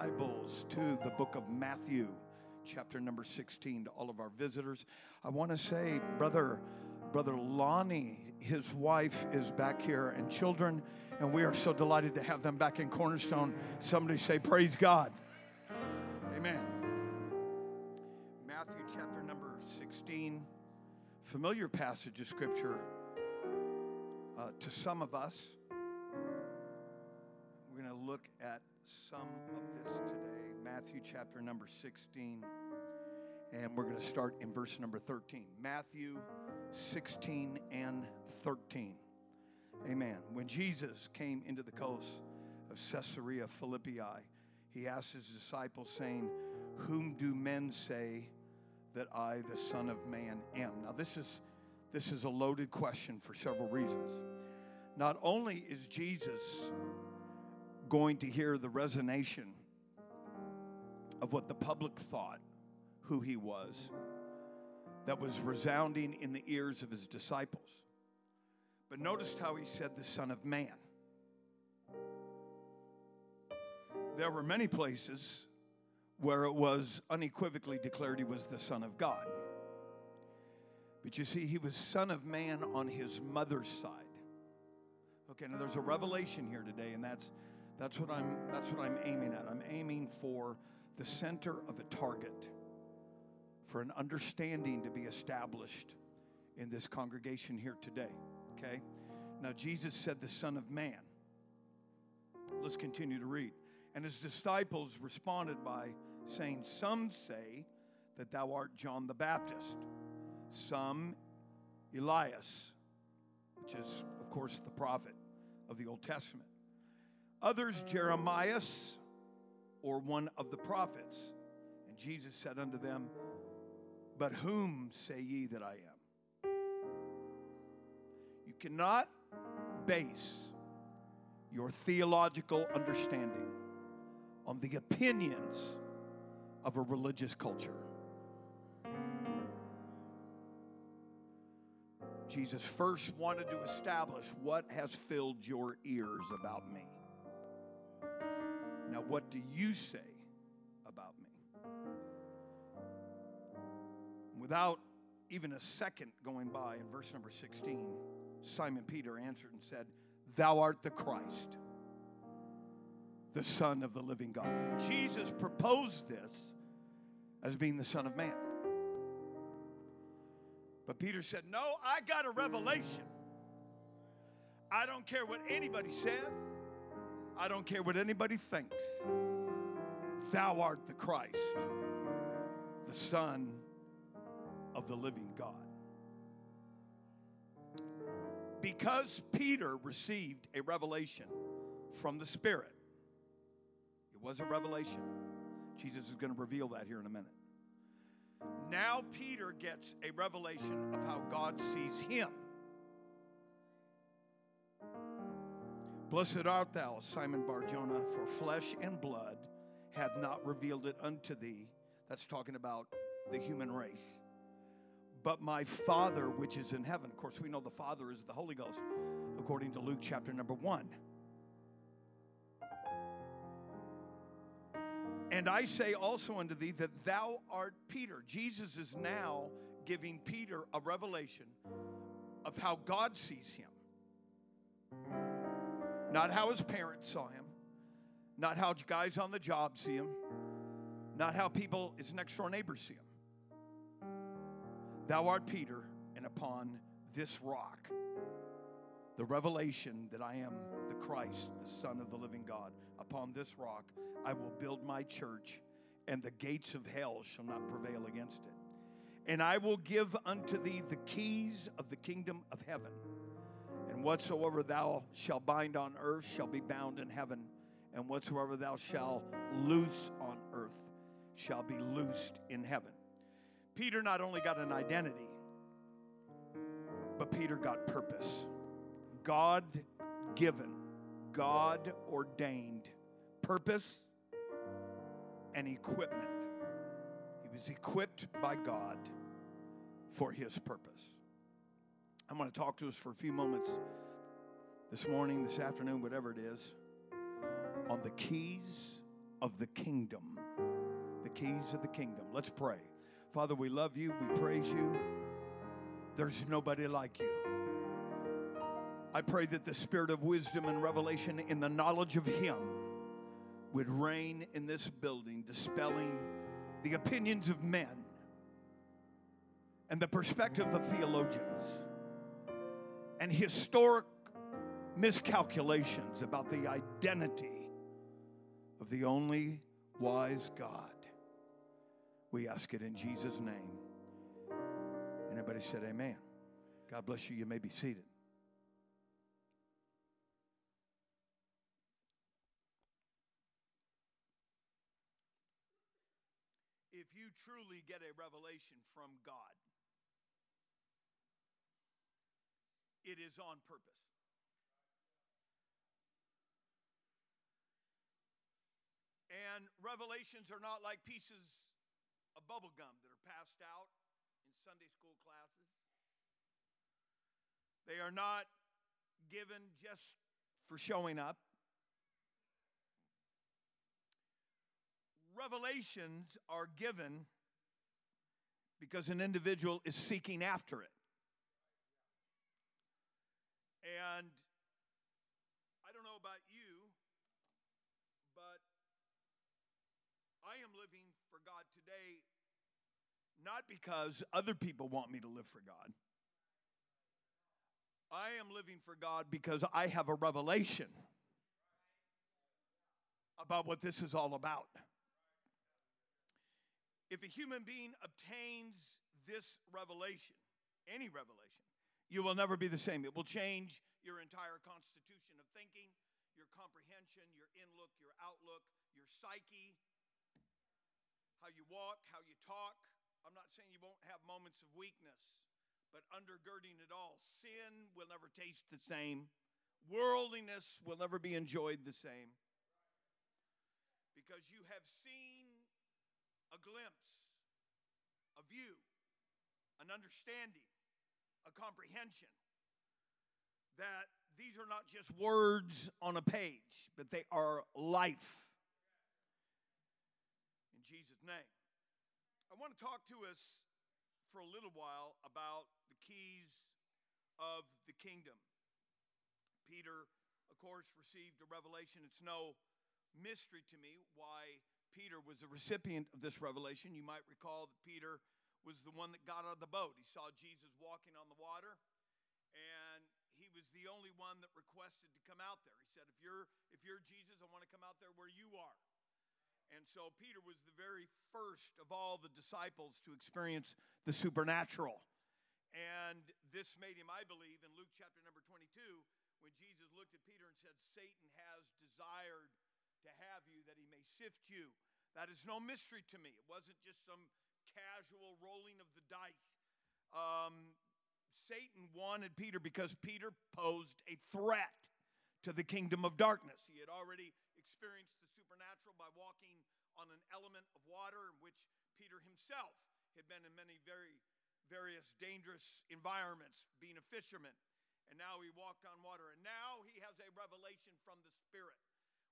Bibles to the book of Matthew, chapter number 16, to all of our visitors. I want to say, brother, brother Lonnie, his wife is back here, and children, and we are so delighted to have them back in Cornerstone. Somebody say, Praise God. Amen. Matthew chapter number 16, familiar passage of scripture uh, to some of us. We're going to look at some of this today. Matthew chapter number 16, and we're going to start in verse number 13. Matthew 16 and 13. Amen. When Jesus came into the coast of Caesarea Philippi, he asked his disciples, saying, Whom do men say that I, the Son of Man, am? Now, this is, this is a loaded question for several reasons. Not only is Jesus going to hear the resonation of what the public thought who he was that was resounding in the ears of his disciples. But notice how he said the Son of Man. There were many places where it was unequivocally declared he was the Son of God. But you see, he was Son of Man on his mother's side. Okay, now there's a revelation here today, and that's that's what I'm that's what I'm aiming at. I'm aiming for the center of a target for an understanding to be established in this congregation here today. Okay? Now Jesus said the son of man. Let's continue to read. And his disciples responded by saying, Some say that thou art John the Baptist, some Elias, which is, of course, the prophet of the Old Testament others Jeremiah or one of the prophets. And Jesus said unto them, But whom say ye that I am? You cannot base your theological understanding on the opinions of a religious culture. Jesus first wanted to establish what has filled your ears about me. Now, what do you say about me? Without even a second going by, in verse number 16, Simon Peter answered and said, Thou art the Christ, the Son of the living God. Jesus proposed this as being the Son of Man. But Peter said, No, I got a revelation. I don't care what anybody says. I don't care what anybody thinks. Thou art the Christ, the Son of the living God. Because Peter received a revelation from the Spirit, it was a revelation. Jesus is going to reveal that here in a minute. Now, Peter gets a revelation of how God sees him. Blessed art thou, Simon Barjona, for flesh and blood hath not revealed it unto thee. That's talking about the human race. But my Father which is in heaven. Of course, we know the Father is the Holy Ghost, according to Luke chapter number one. And I say also unto thee that thou art Peter. Jesus is now giving Peter a revelation of how God sees him. Not how his parents saw him, not how guys on the job see him, not how people, his next door neighbors see him. Thou art Peter, and upon this rock, the revelation that I am the Christ, the Son of the living God, upon this rock I will build my church, and the gates of hell shall not prevail against it. And I will give unto thee the keys of the kingdom of heaven. And whatsoever thou shalt bind on earth shall be bound in heaven, and whatsoever thou shalt loose on earth shall be loosed in heaven. Peter not only got an identity, but Peter got purpose. God given, God ordained purpose and equipment. He was equipped by God for his purpose. I'm going to talk to us for a few moments this morning, this afternoon, whatever it is, on the keys of the kingdom. The keys of the kingdom. Let's pray. Father, we love you. We praise you. There's nobody like you. I pray that the spirit of wisdom and revelation in the knowledge of Him would reign in this building, dispelling the opinions of men and the perspective of theologians and historic miscalculations about the identity of the only wise God. We ask it in Jesus' name. And everybody said, Amen. God bless you. You may be seated. If you truly get a revelation from God, it is on purpose. And revelations are not like pieces of bubble gum that are passed out in Sunday school classes. They are not given just for showing up. Revelations are given because an individual is seeking after it. And I don't know about you, but I am living for God today not because other people want me to live for God. I am living for God because I have a revelation about what this is all about. If a human being obtains this revelation, any revelation, you will never be the same. It will change your entire constitution of thinking, your comprehension, your inlook, your outlook, your psyche, how you walk, how you talk. I'm not saying you won't have moments of weakness, but undergirding it all, sin will never taste the same. Worldliness will never be enjoyed the same. Because you have seen a glimpse, a view, an understanding a comprehension that these are not just words on a page, but they are life. In Jesus' name. I want to talk to us for a little while about the keys of the kingdom. Peter, of course, received a revelation. It's no mystery to me why Peter was the recipient of this revelation. You might recall that Peter was the one that got out of the boat. He saw Jesus walking on the water, and he was the only one that requested to come out there. He said, "If you're if you're Jesus, I want to come out there where you are." And so Peter was the very first of all the disciples to experience the supernatural. And this made him, I believe, in Luke chapter number 22, when Jesus looked at Peter and said, Satan has desired to have you that he may sift you. That is no mystery to me. It wasn't just some casual rolling of the dice. Um, Satan wanted Peter because Peter posed a threat to the kingdom of darkness. He had already experienced the supernatural by walking on an element of water in which Peter himself had been in many very various dangerous environments being a fisherman and now he walked on water and now he has a revelation from the spirit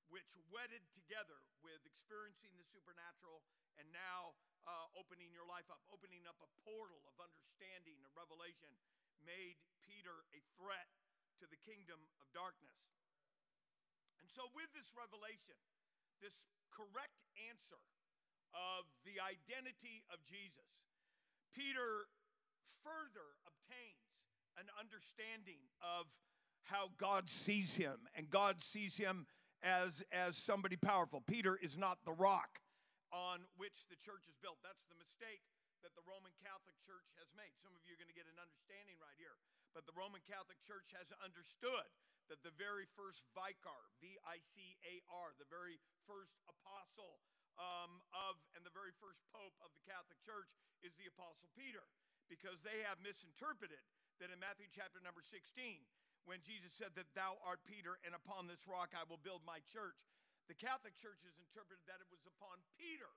which wedded together with experiencing the supernatural and now uh, opening your life up, opening up a portal of understanding, a revelation, made Peter a threat to the kingdom of darkness. And so, with this revelation, this correct answer of the identity of Jesus, Peter further obtains an understanding of how God sees him, and God sees him as, as somebody powerful. Peter is not the rock on which the church is built. That's the mistake that the Roman Catholic Church has made. Some of you are going to get an understanding right here. But the Roman Catholic Church has understood that the very first vicar, V I C A R, the very first apostle um, of, and the very first pope of the Catholic Church is the Apostle Peter, because they have misinterpreted that in Matthew chapter number 16, when Jesus said that thou art Peter, and upon this rock I will build my church, the Catholic Church has interpreted that it was upon Peter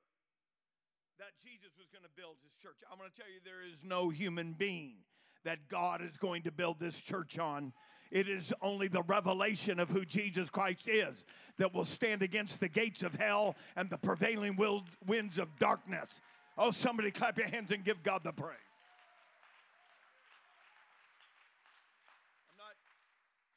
that Jesus was going to build his church. I'm going to tell you, there is no human being that God is going to build this church on. It is only the revelation of who Jesus Christ is that will stand against the gates of hell and the prevailing winds of darkness. Oh, somebody clap your hands and give God the praise. I'm not,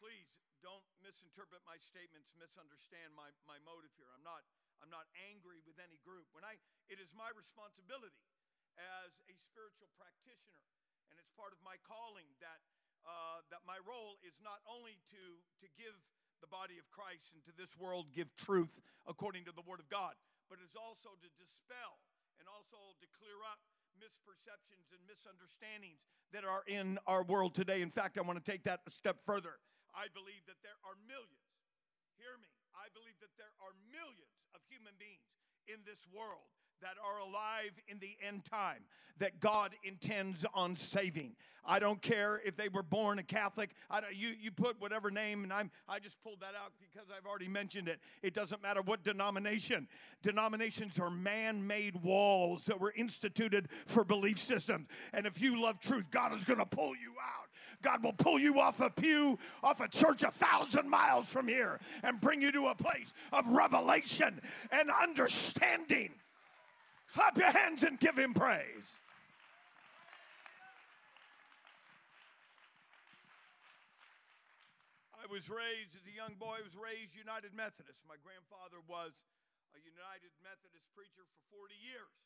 please don't misinterpret my statements, misunderstand my, my motive here. I'm not, I'm not angry with any group. When I, it is my responsibility as a spiritual practitioner, and it's part of my calling that, uh, that my role is not only to, to give the body of Christ and to this world give truth according to the Word of God, but it's also to dispel and also to clear up misperceptions and misunderstandings that are in our world today. In fact, I want to take that a step further. I believe that there are millions, hear me, I believe that there are millions of human beings in this world that are alive in the end time that God intends on saving. I don't care if they were born a Catholic. You, you put whatever name, and I'm, I just pulled that out because I've already mentioned it. It doesn't matter what denomination. Denominations are man made walls that were instituted for belief systems. And if you love truth, God is going to pull you out. God will pull you off a pew, off a church a thousand miles from here, and bring you to a place of revelation and understanding. Clap your hands and give him praise. I was raised as a young boy, I was raised United Methodist. My grandfather was a United Methodist preacher for 40 years,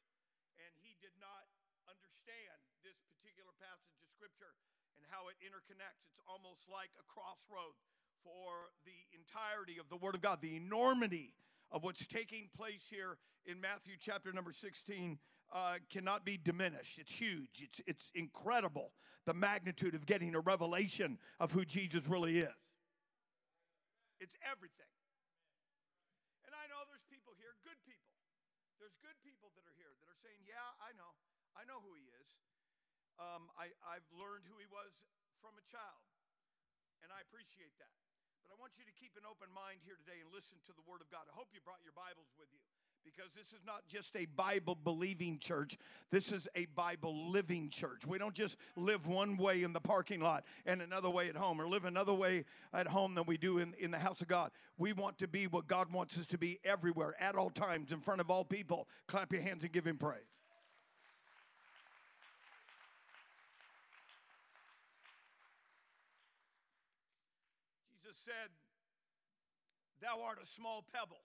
and he did not understand this particular passage of Scripture and how it interconnects. It's almost like a crossroad for the entirety of the Word of God, the enormity of what's taking place here in Matthew chapter number 16 uh, cannot be diminished. It's huge, it's, it's incredible the magnitude of getting a revelation of who Jesus really is. It's everything. And I know there's people here, good people. There's good people that are here that are saying, Yeah, I know. I know who he is. Um, I, I've learned who he was from a child, and I appreciate that. But I want you to keep an open mind here today and listen to the Word of God. I hope you brought your Bibles with you because this is not just a Bible believing church. This is a Bible living church. We don't just live one way in the parking lot and another way at home or live another way at home than we do in, in the house of God. We want to be what God wants us to be everywhere, at all times, in front of all people. Clap your hands and give Him praise. Said, Thou art a small pebble,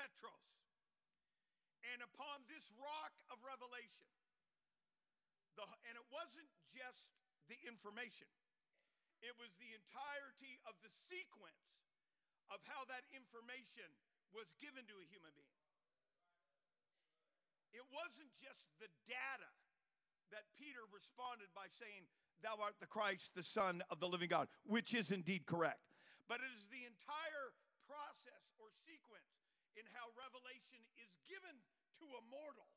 Petros. And upon this rock of revelation, the, and it wasn't just the information, it was the entirety of the sequence of how that information was given to a human being. It wasn't just the data that Peter responded by saying, Thou art the Christ, the Son of the living God, which is indeed correct. But it is the entire process or sequence in how revelation is given to a mortal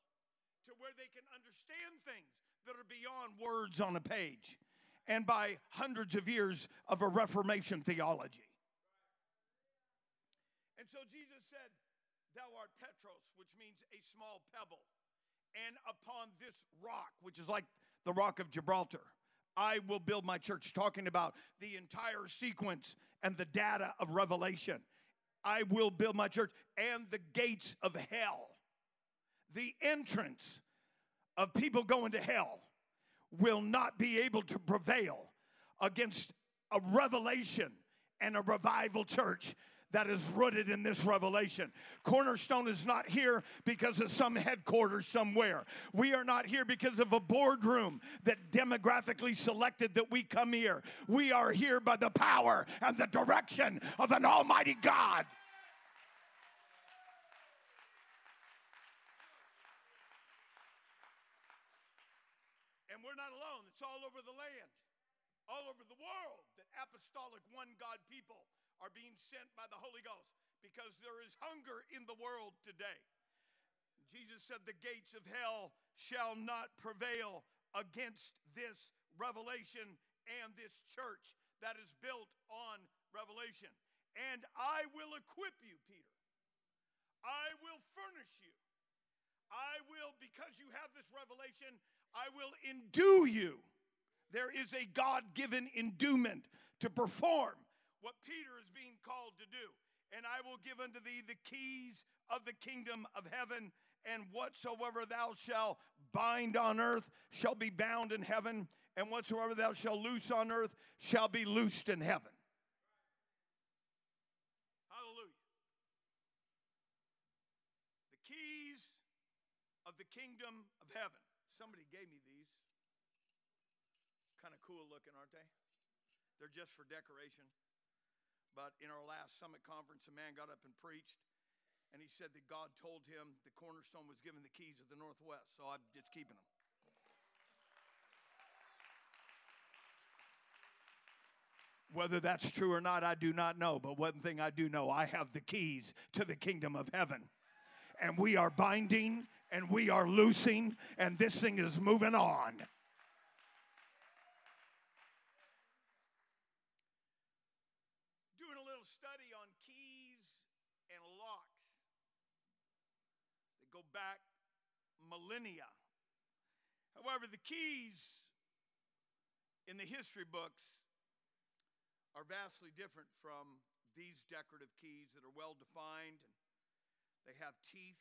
to where they can understand things that are beyond words on a page and by hundreds of years of a Reformation theology. And so Jesus said, Thou art Petros, which means a small pebble. And upon this rock, which is like the rock of Gibraltar, I will build my church, talking about the entire sequence and the data of Revelation. I will build my church and the gates of hell, the entrance of people going to hell, will not be able to prevail against a revelation and a revival church that is rooted in this revelation. Cornerstone is not here because of some headquarters somewhere. We are not here because of a boardroom that demographically selected that we come here. We are here by the power and the direction of an almighty God. And we're not alone. It's all over the land, all over the world that apostolic one God people are being sent by the Holy Ghost because there is hunger in the world today. Jesus said, The gates of hell shall not prevail against this revelation and this church that is built on revelation. And I will equip you, Peter. I will furnish you. I will, because you have this revelation, I will endue you. there is a God given endowment to perform what Peter is being called to do. And I will give unto thee the keys of the kingdom of heaven, and whatsoever thou shalt bind on earth shall be bound in heaven, and whatsoever thou shalt loose on earth shall be loosed in heaven. Hallelujah. The keys of the kingdom of heaven. Somebody gave me these. Kind of cool looking, aren't they? They're just for decoration. But in our last summit conference, a man got up and preached, and he said that God told him the cornerstone was given the keys of the Northwest. So I'm just keeping them. Whether that's true or not, I do not know. But one thing I do know I have the keys to the kingdom of heaven. And we are binding and we are loosing, and this thing is moving on. Doing a little study on keys and locks that go back millennia. However, the keys in the history books are vastly different from these decorative keys that are well defined and they have teeth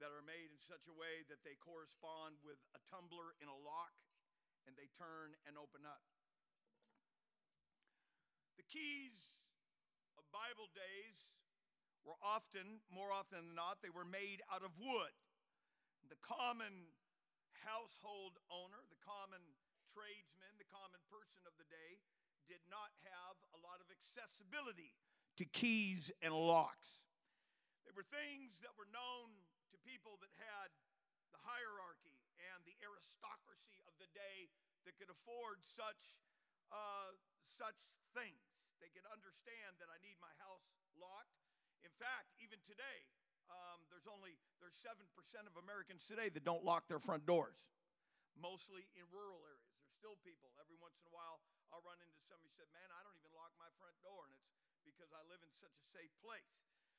that are made in such a way that they correspond with a tumbler in a lock and they turn and open up. The keys of Bible days were often, more often than not, they were made out of wood. The common household owner, the common tradesman, the common person of the day did not have a lot of accessibility to keys and locks. They were things that were known to people that had the hierarchy and the aristocracy of the day that could afford such, uh, such things. They could understand that I need my house locked. In fact, even today, um, there's only there's seven percent of Americans today that don't lock their front doors, mostly in rural areas. There's still people every once in a while I'll run into somebody who said, Man, I don't even lock my front door, and it's because I live in such a safe place.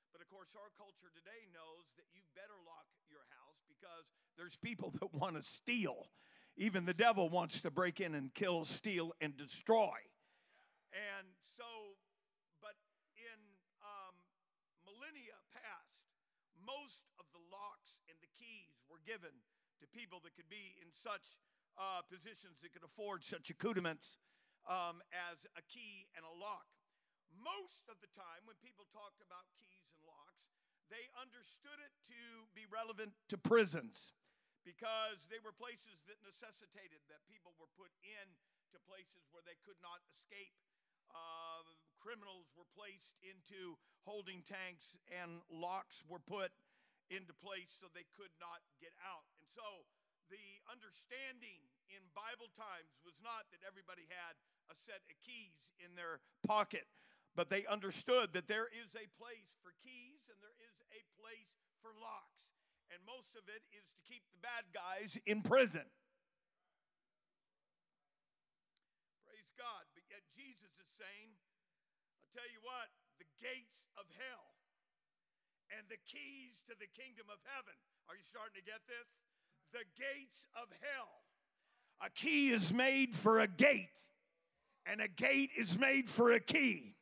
But of course, our culture today knows that you better lock your house because there's people that want to steal. Even the devil wants to break in and kill, steal, and destroy. And so, but in um, millennia past, most of the locks and the keys were given to people that could be in such uh, positions that could afford such accoutrements um, as a key and a lock. Most of the time, when people talked about keys and locks, they understood it to be relevant to prisons because they were places that necessitated that people were put in to places where they could not escape. Uh, criminals were placed into holding tanks, and locks were put into place so they could not get out. And so the understanding in Bible times was not that everybody had a set of keys in their pocket, but they understood that there is a place for keys and there is a place for locks. And most of it is to keep the bad guys in prison. Praise God. Saying, I'll tell you what, the gates of hell and the keys to the kingdom of heaven. Are you starting to get this? The gates of hell. A key is made for a gate and a gate is made for a key.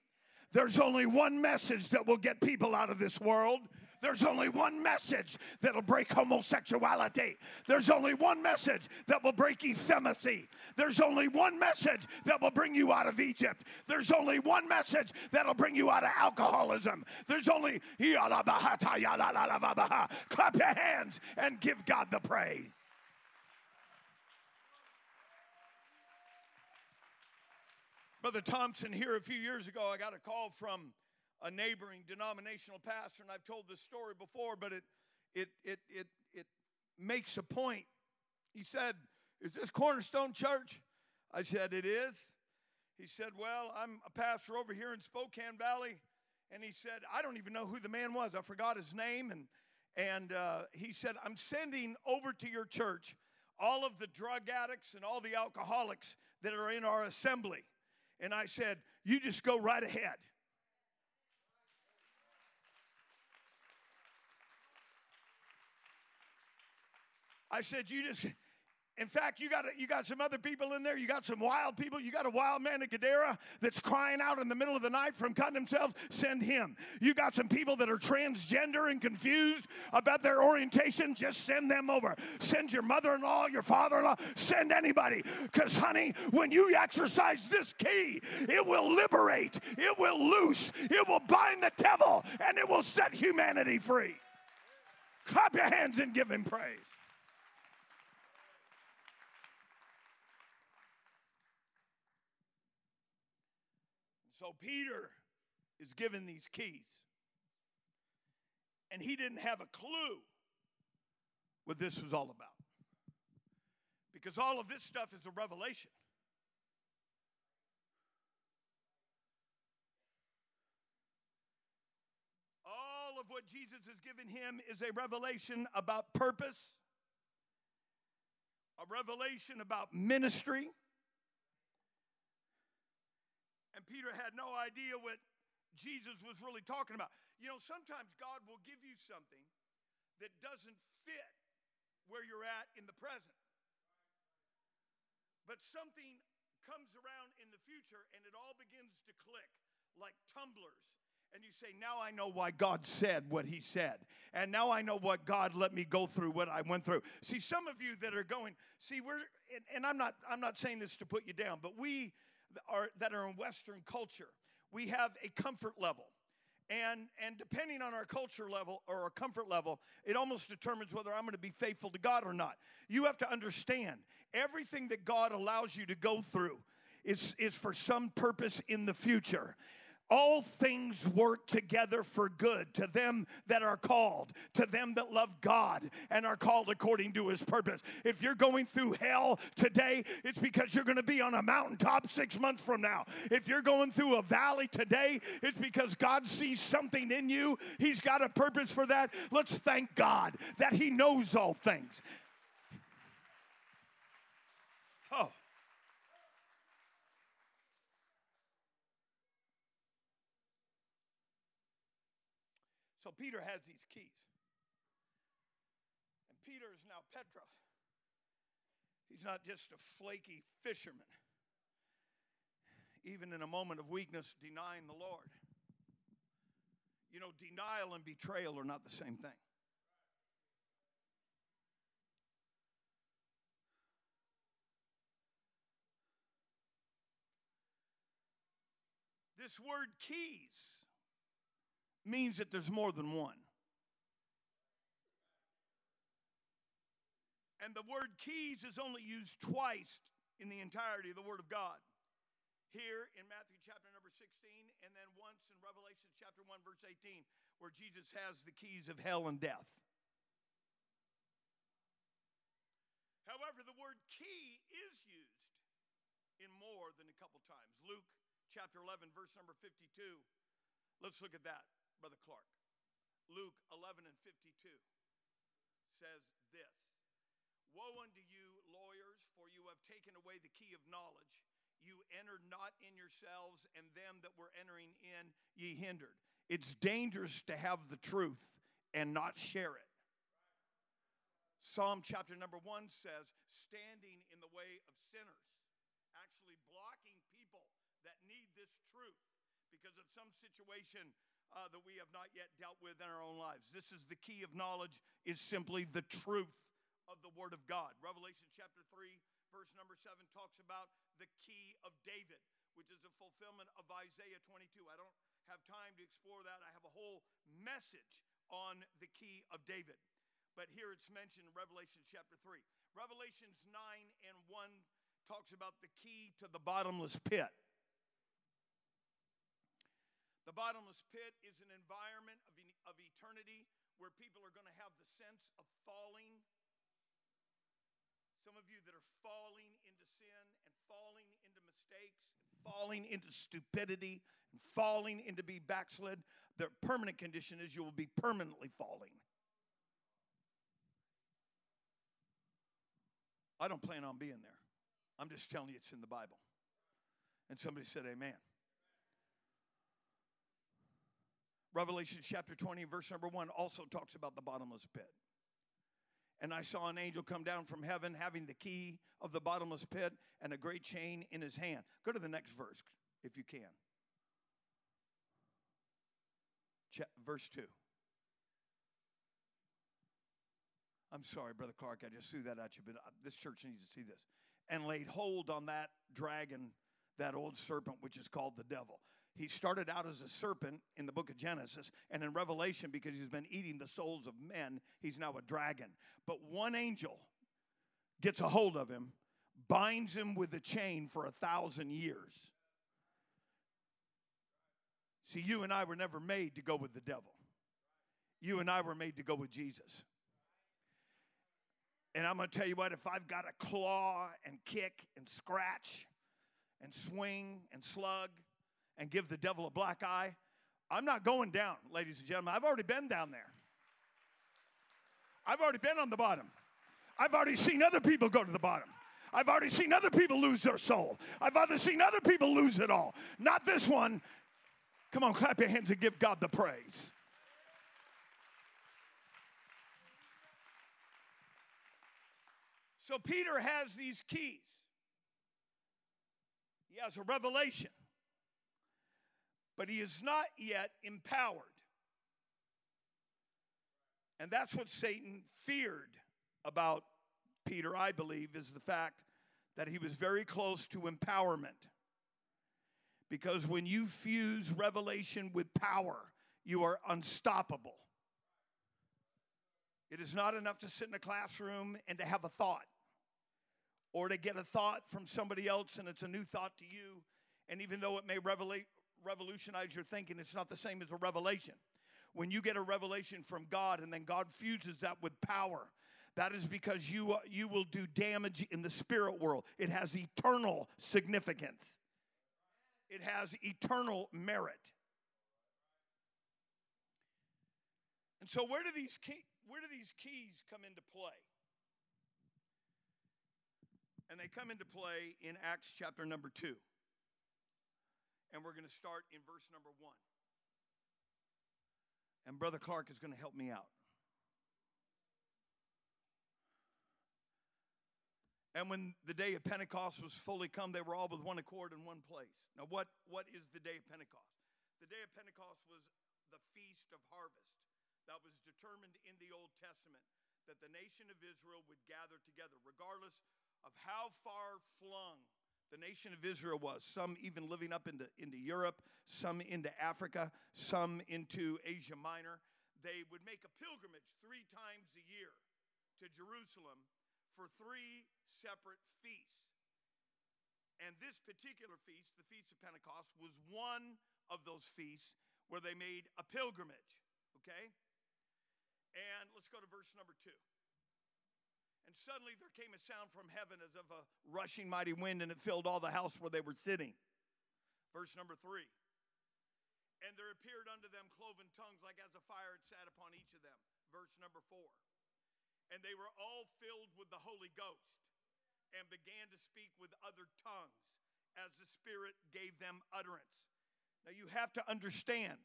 There's only one message that will get people out of this world. There's only one message that'll break homosexuality. There's only one message that will break effeminacy. There's only one message that will bring you out of Egypt. There's only one message that'll bring you out of alcoholism. There's only clap your hands and give God the praise. Brother Thompson, here a few years ago, I got a call from a neighboring denominational pastor, and I've told this story before, but it it it it it makes a point. He said, Is this Cornerstone Church? I said, It is. He said, Well, I'm a pastor over here in Spokane Valley. And he said, I don't even know who the man was. I forgot his name. And, and uh, he said, I'm sending over to your church all of the drug addicts and all the alcoholics that are in our assembly. And I said, You just go right ahead. I said, You just, In fact, you got you got some other people in there. You got some wild people. You got a wild man in Gadara that's crying out in the middle of the night from cutting himself. Send him. You got some people that are transgender and confused about their orientation. Just send them over. Send your mother-in-law, your father-in-law. Send anybody. Because, honey, when you exercise this key, it will liberate. It will loose. It will bind the devil, and it will set humanity free. Clap your hands and give him praise. Peter is given these keys. And he didn't have a clue what this was all about. Because all of this stuff is a revelation. All of what Jesus has given him is a revelation about purpose, a revelation about ministry and Peter had no idea what Jesus was really talking about. You know, sometimes God will give you something that doesn't fit where you're at in the present. But something comes around in the future and it all begins to click like tumblers. And you say, Now I know why God said what He said. And now I know what God let me go through, what I went through. See, some of you that are going, see, we're, and, and I'm not, I'm not saying this to put you down, but we, are, that are in Western culture. We have a comfort level. And, and depending on our culture level or our comfort level, it almost determines whether I'm going to be faithful to God or not. You have to understand everything that God allows you to go through is, is for some purpose in the future all things work together for good to them that are called, to them that love God and are called according to his purpose. If you're going through hell today, it's because you're going to be on a mountaintop six months from now. If you're going through a valley today, it's because God sees something in you. He's got a purpose for that. Let's thank God that he knows all things. Oh. Peter has these keys. And Peter is now Petros. He's not just a flaky fisherman, even in a moment of weakness, denying the Lord. You know, denial and betrayal are not the same thing. This word keys means that there's more than one. And the word keys is only used twice in the entirety of the Word of God. Here in Matthew chapter number 16, and then once in Revelation chapter 1, verse 18, where Jesus has the keys of hell and death. However, the word key is used in more than a couple times. Luke chapter 11, verse number 52. Let's look at that. Brother Clark. Luke 11 and 52 says this Woe unto you, lawyers, for you have taken away the key of knowledge. You entered not in yourselves, and them that were entering in ye hindered. It's dangerous to have the truth and not share it. Psalm chapter number one says, standing in the way of sinners, actually blocking people that need this truth because of some situation uh, that we have not yet dealt with in our own lives. This is the key of knowledge is simply the truth of the word of God. Revelation chapter 3 verse number 7 talks about the key of David, which is a fulfillment of Isaiah 22. I don't have time to explore that. I have a whole message on the key of David. But here it's mentioned in Revelation chapter 3. Revelations 9 and 1 talks about the key to the bottomless pit. The bottomless pit is an environment of, of eternity where people are going to have the sense of falling. Some of you that are falling into sin and falling into mistakes, and falling into stupidity, and falling into be backslid, the permanent condition is you will be permanently falling. I don't plan on being there. I'm just telling you it's in the Bible. And somebody said, Amen. Revelation chapter 20, verse number 1 also talks about the bottomless pit. And I saw an angel come down from heaven having the key of the bottomless pit and a great chain in his hand. Go to the next verse if you can. verse 2. I'm sorry, Brother Clark, I just threw that at you, but uh, this church needs to see this. And laid hold on that dragon, that old serpent, which is called the devil. He started out as a serpent in the book of Genesis, and in Revelation, because he's been eating the souls of men, he's now a dragon. But one angel gets a hold of him, binds him with a chain for a thousand years. See, you and I were never made to go with the devil. You and I were made to go with Jesus. And I'm going to tell you what, if I've got to claw and kick and scratch and swing and slug and give the devil a black eye, I'm not going down, ladies and gentlemen. I've already been down there. I've already been on the bottom. I've already seen other people go to the bottom. I've already seen other people lose their soul. I've already seen other people lose it all. Not this one. Come on, clap your hands and give God the praise. So Peter has these keys. He has a revelation, but he is not yet empowered. And that's what Satan feared about Peter, I believe, is the fact that he was very close to empowerment. Because when you fuse revelation with power, you are unstoppable. It is not enough to sit in a classroom and to have a thought or to get a thought from somebody else and it's a new thought to you. And even though it may revelate, revolutionize your thinking, it's not the same as a revelation. When you get a revelation from God and then God fuses that with power, that is because you, uh, you will do damage in the spirit world. It has eternal significance, it has eternal merit. And so, where do these, key, where do these keys come into play? And they come into play in Acts chapter number 2. And we're going to start in verse number 1. And Brother Clark is going to help me out. And when the day of Pentecost was fully come, they were all with one accord in one place. Now, what, what is the day of Pentecost? The day of Pentecost was the feast of harvest that was determined in the Old Testament that the nation of Israel would gather together, regardless of how far flung the nation of Israel was, some even living up into, into Europe, some into Africa, some into Asia Minor. They would make a pilgrimage three times a year to Jerusalem for three separate feasts. And this particular feast, the Feast of Pentecost, was one of those feasts where they made a pilgrimage. Okay? And let's go to verse number two. And suddenly there came a sound from heaven as of a rushing mighty wind, and it filled all the house where they were sitting. Verse number three. And there appeared unto them cloven tongues like as a fire had sat upon each of them. Verse number four. And they were all filled with the Holy Ghost and began to speak with other tongues as the Spirit gave them utterance. Now you have to understand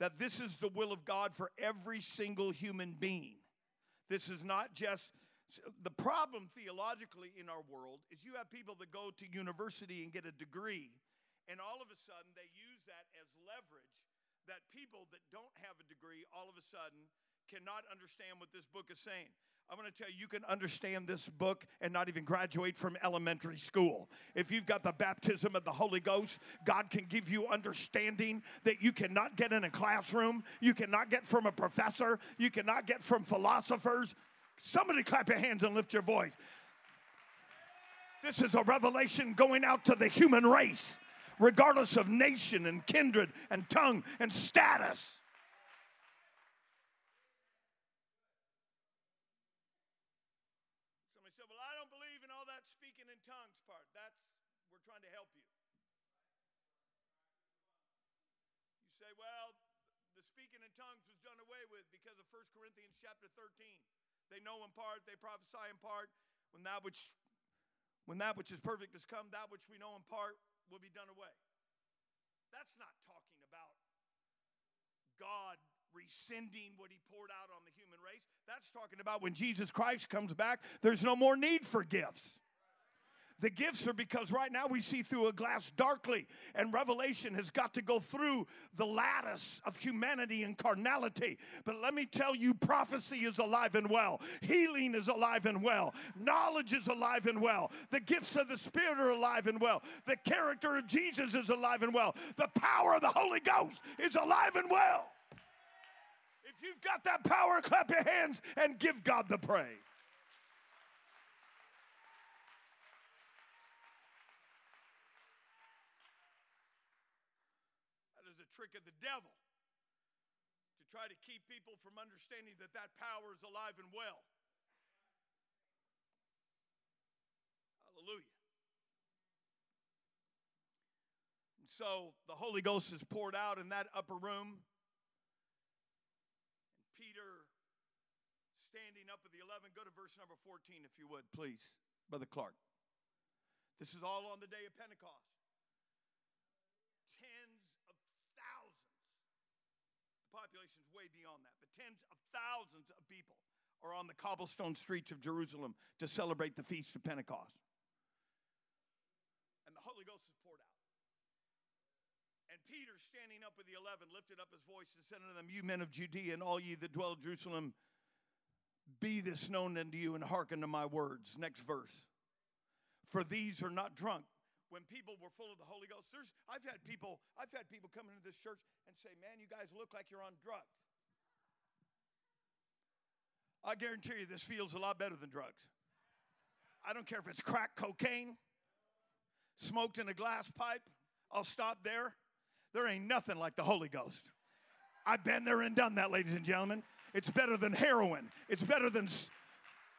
that this is the will of God for every single human being. This is not just the problem theologically in our world is you have people that go to university and get a degree, and all of a sudden they use that as leverage that people that don't have a degree all of a sudden cannot understand what this book is saying. I'm going to tell you, you can understand this book and not even graduate from elementary school. If you've got the baptism of the Holy Ghost, God can give you understanding that you cannot get in a classroom, you cannot get from a professor, you cannot get from philosophers. Somebody clap your hands and lift your voice. This is a revelation going out to the human race, regardless of nation and kindred and tongue and status. Somebody said, Well, I don't believe in all that speaking in tongues part. That's, we're trying to help you. You say, Well, the speaking in tongues was done away with because of 1 Corinthians chapter 13. They know in part, they prophesy in part. When that which when that which is perfect has come, that which we know in part will be done away. That's not talking about God rescinding what he poured out on the human race. That's talking about when Jesus Christ comes back, there's no more need for gifts. The gifts are because right now we see through a glass darkly, and revelation has got to go through the lattice of humanity and carnality. But let me tell you, prophecy is alive and well, healing is alive and well, knowledge is alive and well, the gifts of the Spirit are alive and well, the character of Jesus is alive and well, the power of the Holy Ghost is alive and well. If you've got that power, clap your hands and give God the praise. Trick of the devil to try to keep people from understanding that that power is alive and well. Hallelujah. And so the Holy Ghost is poured out in that upper room. And Peter standing up at the 11. Go to verse number 14, if you would, please, Brother Clark. This is all on the day of Pentecost. population is way beyond that, but tens of thousands of people are on the cobblestone streets of Jerusalem to celebrate the feast of Pentecost. And the Holy Ghost is poured out. And Peter, standing up with the eleven, lifted up his voice and said unto them, You men of Judea and all ye that dwell in Jerusalem, be this known unto you and hearken to my words. Next verse. For these are not drunk when people were full of the Holy Ghost. There's, I've had people, I've had people come into this church and say, "Man, you guys look like you're on drugs." I guarantee you, this feels a lot better than drugs. I don't care if it's crack cocaine, smoked in a glass pipe. I'll stop there. There ain't nothing like the Holy Ghost. I've been there and done that, ladies and gentlemen. It's better than heroin. It's better than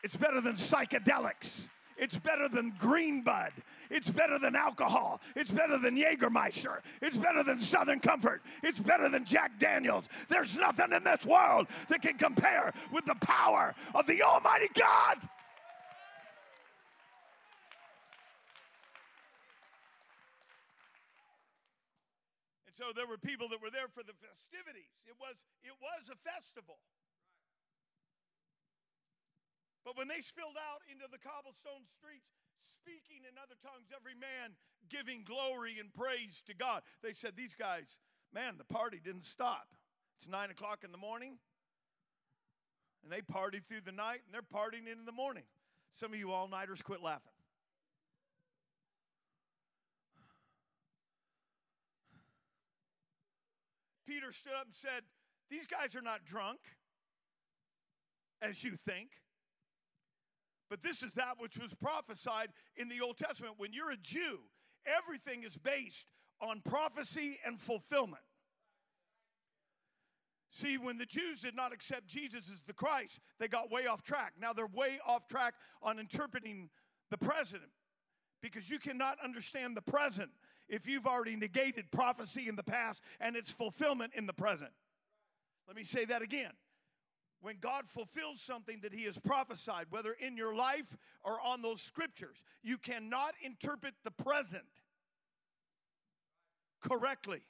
it's better than psychedelics. It's better than green bud. It's better than alcohol. It's better than Jägermeister. It's better than Southern Comfort. It's better than Jack Daniels. There's nothing in this world that can compare with the power of the Almighty God. And so there were people that were there for the festivities. It was, it was a festival. But when they spilled out into the cobblestone streets, speaking in other tongues, every man giving glory and praise to God, they said, These guys, man, the party didn't stop. It's nine o'clock in the morning, and they partied through the night, and they're partying into the morning. Some of you all nighters quit laughing. Peter stood up and said, These guys are not drunk, as you think. But this is that which was prophesied in the Old Testament. When you're a Jew, everything is based on prophecy and fulfillment. See, when the Jews did not accept Jesus as the Christ, they got way off track. Now they're way off track on interpreting the present because you cannot understand the present if you've already negated prophecy in the past and its fulfillment in the present. Let me say that again when God fulfills something that He has prophesied, whether in your life or on those scriptures, you cannot interpret the present correctly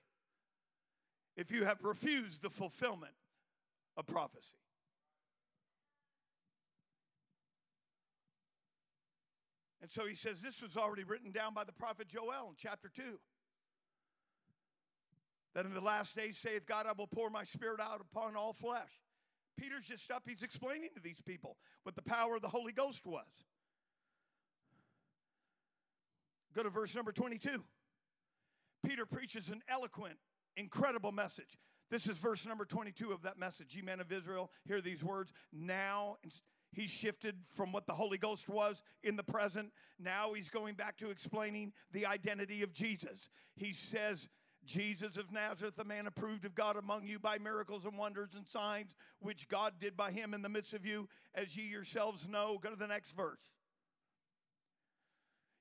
if you have refused the fulfillment of prophecy. And so he says, This was already written down by the prophet Joel in chapter 2. That in the last days saith God, I will pour my spirit out upon all flesh. Peter's just up, he's explaining to these people what the power of the Holy Ghost was. Go to verse number 22. Peter preaches an eloquent, incredible message. This is verse number 22 of that message. Ye men of Israel, hear these words. Now he's shifted from what the Holy Ghost was in the present. Now he's going back to explaining the identity of Jesus. He says, Jesus of Nazareth, a man approved of God among you by miracles and wonders and signs, which God did by him in the midst of you, as ye yourselves know. Go to the next verse.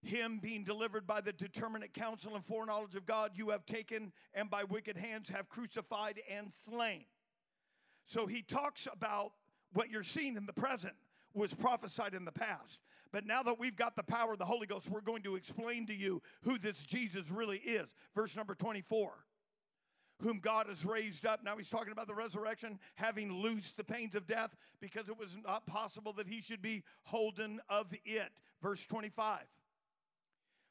Him being delivered by the determinate counsel and foreknowledge of God, you have taken and by wicked hands have crucified and slain. So he talks about what you're seeing in the present was prophesied in the past. But now that we've got the power of the Holy Ghost, we're going to explain to you who this Jesus really is. Verse number 24. whom God has raised up. Now he's talking about the resurrection, having loosed the pains of death, because it was not possible that he should be holden of it. Verse 25.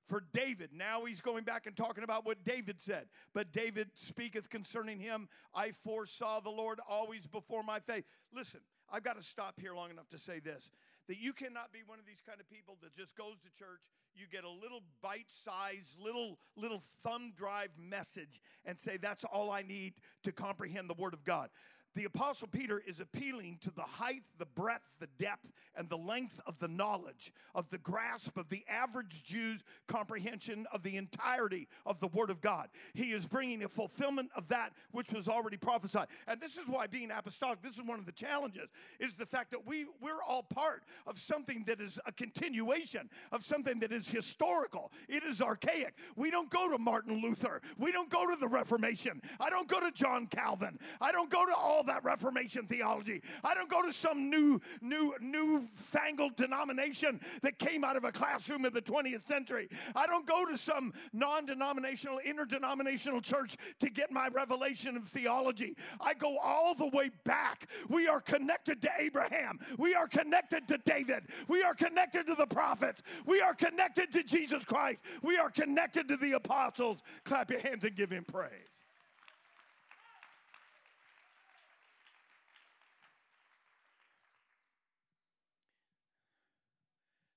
For David, now he's going back and talking about what David said. But David speaketh concerning him, I foresaw the Lord always before my face. Listen, I've got to stop here long enough to say this that you cannot be one of these kind of people that just goes to church you get a little bite-sized little little thumb drive message and say that's all i need to comprehend the word of god the Apostle Peter is appealing to the height, the breadth, the depth, and the length of the knowledge, of the grasp of the average Jew's comprehension of the entirety of the Word of God. He is bringing a fulfillment of that which was already prophesied. And this is why being apostolic, this is one of the challenges, is the fact that we, we're all part of something that is a continuation of something that is historical. It is archaic. We don't go to Martin Luther. We don't go to the Reformation. I don't go to John Calvin. I don't go to all that Reformation theology. I don't go to some new, new, new fangled denomination that came out of a classroom in the 20th century. I don't go to some non denominational, interdenominational church to get my revelation of theology. I go all the way back. We are connected to Abraham. We are connected to David. We are connected to the prophets. We are connected to Jesus Christ. We are connected to the apostles. Clap your hands and give him praise.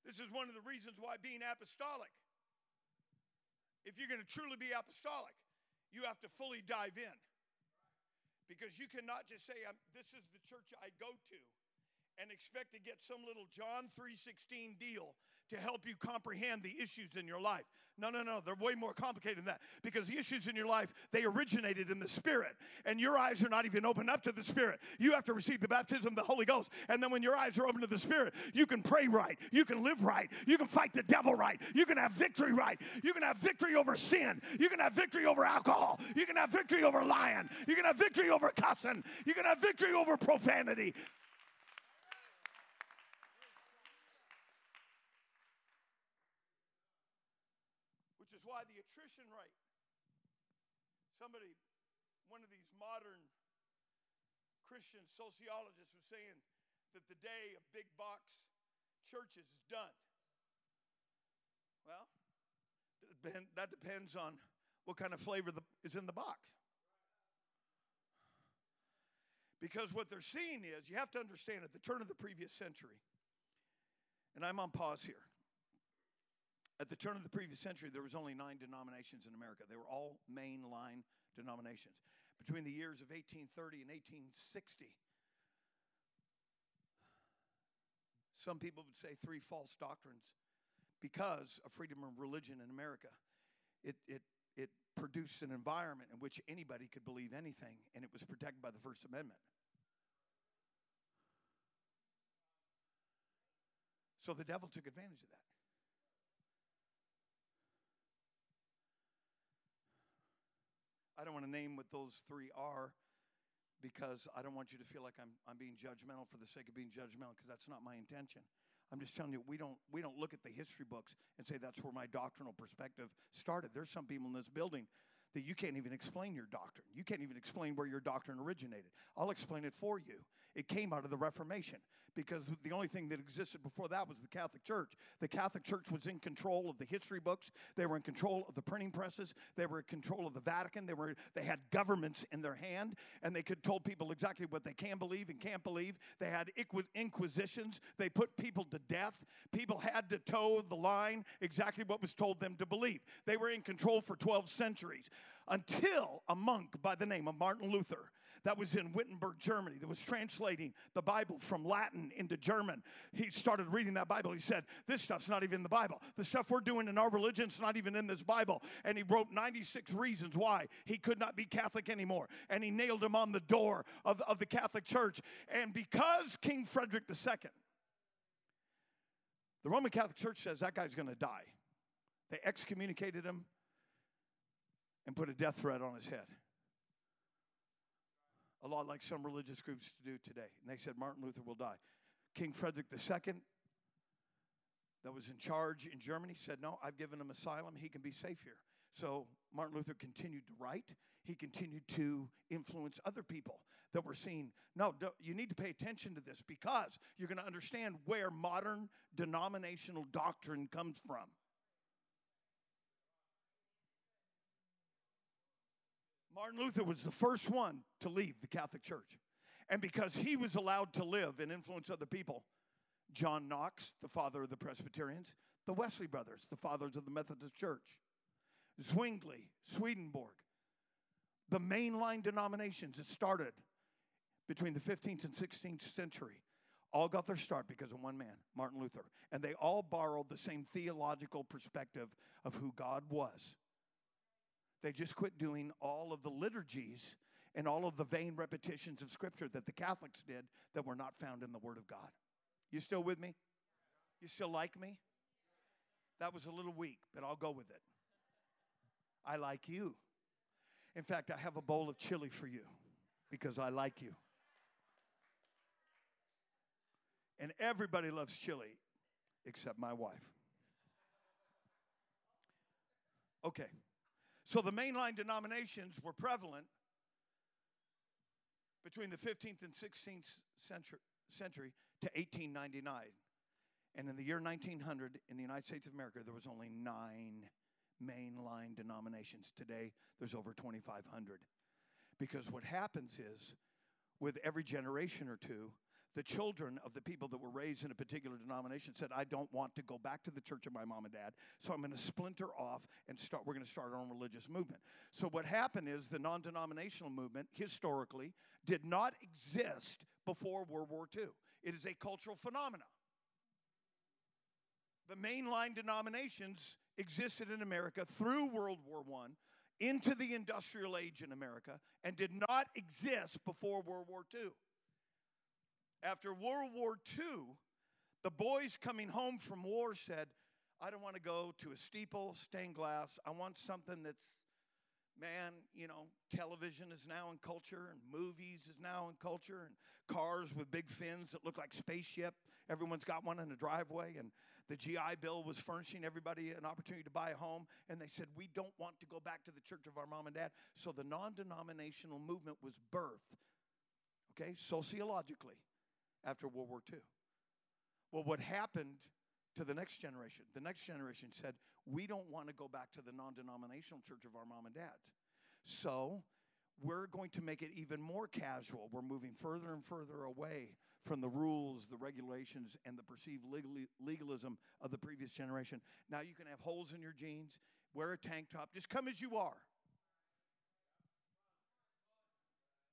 This is one of the reasons why being apostolic, if you're going to truly be apostolic, you have to fully dive in. Because you cannot just say, This is the church I go to and expect to get some little John 3:16 deal to help you comprehend the issues in your life. No, no, no, they're way more complicated than that because the issues in your life, they originated in the spirit and your eyes are not even open up to the spirit. You have to receive the baptism of the Holy Ghost. And then when your eyes are open to the spirit, you can pray right, you can live right, you can fight the devil right, you can have victory right. You can have victory over sin, you can have victory over alcohol, you can have victory over lying, you can have victory over cussing, you can have victory over profanity. why the attrition rate, somebody, one of these modern Christian sociologists was saying that the day of big box churches is done. Well, that depends on what kind of flavor is in the box. Because what they're seeing is, you have to understand at the turn of the previous century, and I'm on pause here. At the turn of the previous century, there was only nine denominations in America. They were all mainline denominations. Between the years of 1830 and 1860, some people would say three false doctrines because of freedom of religion in America. It, it, it produced an environment in which anybody could believe anything, and it was protected by the First Amendment. So the devil took advantage of that. I don't want to name what those three are because I don't want you to feel like I'm, I'm being judgmental for the sake of being judgmental because that's not my intention. I'm just telling you, we don't, we don't look at the history books and say that's where my doctrinal perspective started. There's some people in this building that you can't even explain your doctrine. You can't even explain where your doctrine originated. I'll explain it for you. It came out of the Reformation because the only thing that existed before that was the Catholic Church. The Catholic Church was in control of the history books. They were in control of the printing presses. They were in control of the Vatican. They were they had governments in their hand and they could told people exactly what they can believe and can't believe. They had inquisitions. They put people to death. People had to toe the line exactly what was told them to believe. They were in control for 12 centuries until a monk by the name of Martin Luther that was in Wittenberg, Germany, that was translating the Bible from Latin into German. He started reading that Bible. He said, This stuff's not even in the Bible. The stuff we're doing in our religion's not even in this Bible. And he wrote 96 reasons why he could not be Catholic anymore. And he nailed him on the door of, of the Catholic Church. And because King Frederick II, the Roman Catholic Church says that guy's going to die. They excommunicated him and put a death threat on his head. A lot like some religious groups do today. And they said Martin Luther will die. King Frederick II, that was in charge in Germany, said, No, I've given him asylum. He can be safe here. So Martin Luther continued to write. He continued to influence other people that were seeing, no, you need to pay attention to this because you're going to understand where modern denominational doctrine comes from. Martin Luther was the first one to leave the Catholic Church. And because he was allowed to live and influence other people, John Knox, the father of the Presbyterians, the Wesley brothers, the fathers of the Methodist Church, Zwingli, Swedenborg, the mainline denominations that started between the 15th and 16th century all got their start because of one man, Martin Luther. And they all borrowed the same theological perspective of who God was. They just quit doing all of the liturgies and all of the vain repetitions of Scripture that the Catholics did that were not found in the Word of God. You still with me? You still like me? That was a little weak, but I'll go with it. I like you. In fact, I have a bowl of chili for you because I like you. And everybody loves chili except my wife. Okay. So the mainline denominations were prevalent between the 15th and 16th century, century to 1899. And in the year 1900, in the United States of America, there was only nine mainline denominations. Today, there's over 2,500. Because what happens is, with every generation or two, the children of the people that were raised in a particular denomination said, I don't want to go back to the church of my mom and dad, so I'm going to splinter off and start, we're going to start our own religious movement. So, what happened is the non denominational movement historically did not exist before World War II. It is a cultural phenomenon. The mainline denominations existed in America through World War I into the industrial age in America and did not exist before World War II. After World War II, the boys coming home from war said, I don't want to go to a steeple, stained glass. I want something that's, man, you know, television is now in culture, and movies is now in culture, and cars with big fins that look like spaceship. Everyone's got one in the driveway, and the GI Bill was furnishing everybody an opportunity to buy a home. And they said, We don't want to go back to the church of our mom and dad. So the non denominational movement was birthed, okay, sociologically after World War II. Well, what happened to the next generation? The next generation said, We don't want to go back to the non denominational church of our mom and dads. So we're going to make it even more casual. We're moving further and further away from the rules, the regulations, and the perceived legalism of the previous generation. Now you can have holes in your jeans, wear a tank top, just come as you are.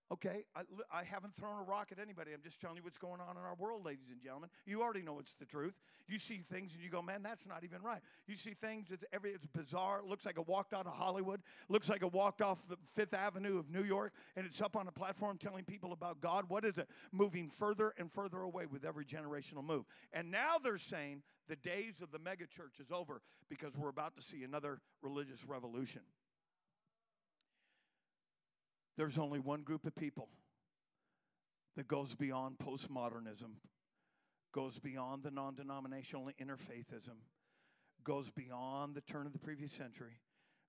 Okay, I, I, haven't thrown a rock at anybody. I'm just telling you what's going on in our world, ladies and gentlemen. You already know it's the truth. You see things and you go, man, that's not even right. You see things that's every it's bizarre. It looks like it walked out of Hollywood. Looks like it walked off the Fifth Avenue of New York, and it's up on a platform telling people about God. What is it? Moving further and further away with every generational move. And now they're saying the days of the megachurch is over because we're about to see another religious revolution. There's only one group of people that goes beyond postmodernism, goes beyond the non denominational interfaithism, goes beyond the turn of the previous century,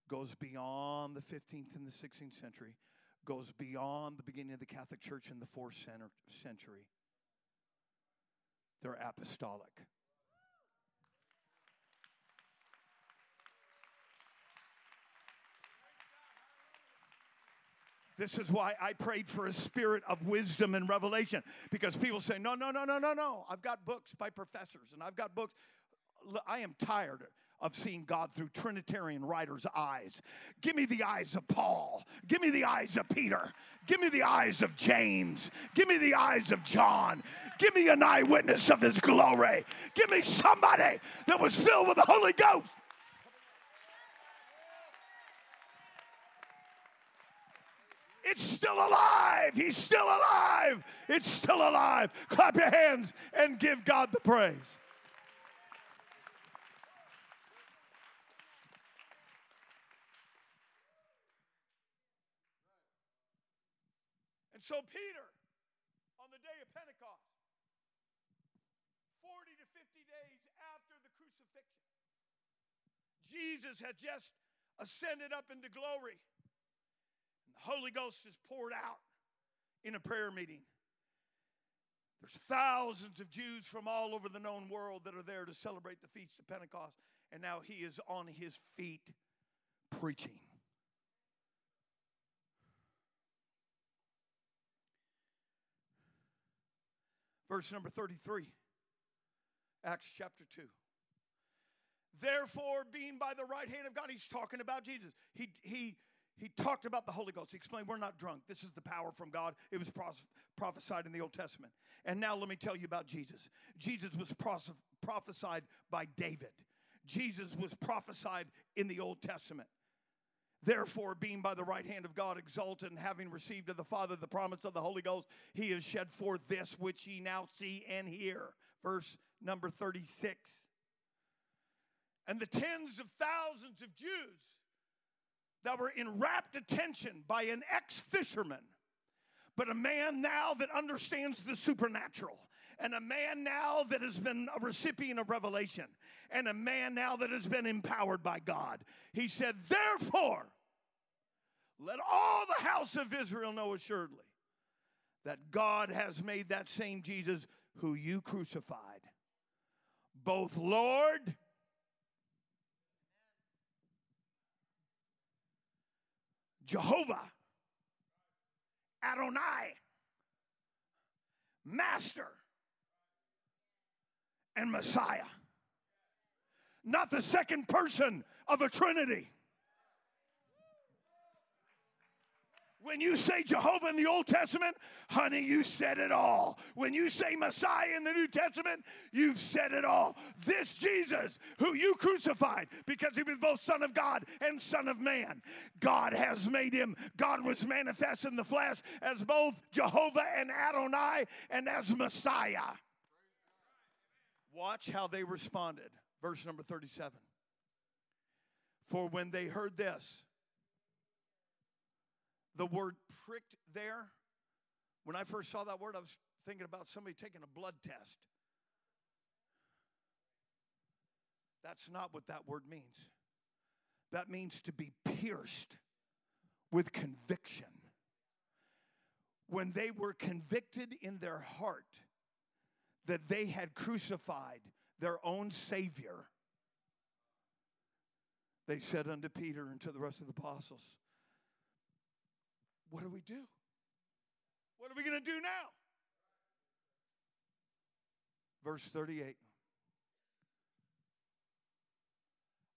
goes beyond the 15th and the 16th century, goes beyond the beginning of the Catholic Church in the fourth century. They're apostolic. This is why I prayed for a spirit of wisdom and revelation because people say, no, no, no, no, no, no. I've got books by professors and I've got books. I am tired of seeing God through Trinitarian writers' eyes. Give me the eyes of Paul. Give me the eyes of Peter. Give me the eyes of James. Give me the eyes of John. Give me an eyewitness of his glory. Give me somebody that was filled with the Holy Ghost. It's still alive. He's still alive. It's still alive. Clap your hands and give God the praise. And so, Peter, on the day of Pentecost, 40 to 50 days after the crucifixion, Jesus had just ascended up into glory. Holy Ghost is poured out in a prayer meeting. There's thousands of Jews from all over the known world that are there to celebrate the feast of Pentecost. And now he is on his feet preaching. Verse number 33, Acts chapter 2. Therefore, being by the right hand of God, he's talking about Jesus. He, he, he talked about the Holy Ghost. He explained, We're not drunk. This is the power from God. It was prophesied in the Old Testament. And now let me tell you about Jesus. Jesus was prophesied by David, Jesus was prophesied in the Old Testament. Therefore, being by the right hand of God exalted and having received of the Father the promise of the Holy Ghost, he has shed forth this which ye now see and hear. Verse number 36. And the tens of thousands of Jews that were in rapt attention by an ex fisherman, but a man now that understands the supernatural, and a man now that has been a recipient of revelation, and a man now that has been empowered by God. He said, Therefore, let all the house of Israel know assuredly that God has made that same Jesus who you crucified both Lord Jehovah, Adonai, Master, and Messiah. Not the second person of a Trinity. When you say Jehovah in the Old Testament, honey, you said it all. When you say Messiah in the New Testament, you've said it all. This Jesus, who you crucified because he was both Son of God and Son of Man, God has made him, God was manifest in the flesh as both Jehovah and Adonai and as Messiah. Watch how they responded. Verse number 37. For when they heard this, the word pricked there, when I first saw that word, I was thinking about somebody taking a blood test. That's not what that word means. That means to be pierced with conviction. When they were convicted in their heart that they had crucified their own Savior, they said unto Peter and to the rest of the apostles, what do we do? What are we going to do now? Verse 38.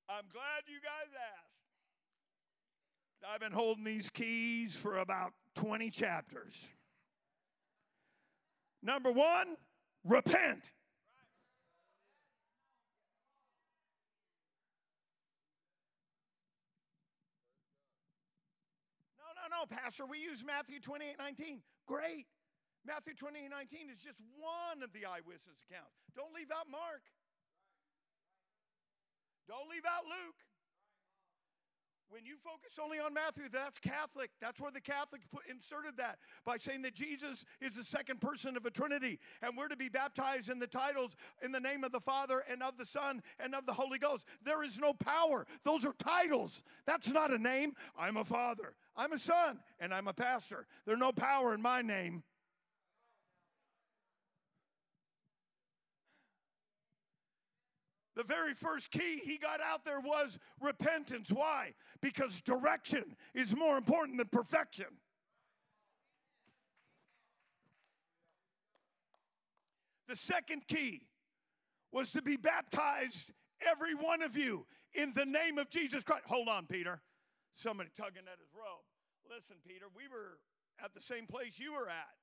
I'm glad you guys asked. I've been holding these keys for about 20 chapters. Number one, repent. Pastor, we use Matthew 28 19. Great. Matthew 28 19 is just one of the eyewitness accounts. Don't leave out Mark. Don't leave out Luke. When you focus only on Matthew, that's Catholic. That's where the Catholics put, inserted that by saying that Jesus is the second person of a Trinity, and we're to be baptized in the titles in the name of the Father and of the Son and of the Holy Ghost. There is no power. Those are titles. That's not a name. I'm a father, I'm a son, and I'm a pastor. There's no power in my name. The very first key he got out there was repentance. Why? Because direction is more important than perfection. The second key was to be baptized, every one of you, in the name of Jesus Christ. Hold on, Peter. Somebody tugging at his robe. Listen, Peter, we were at the same place you were at.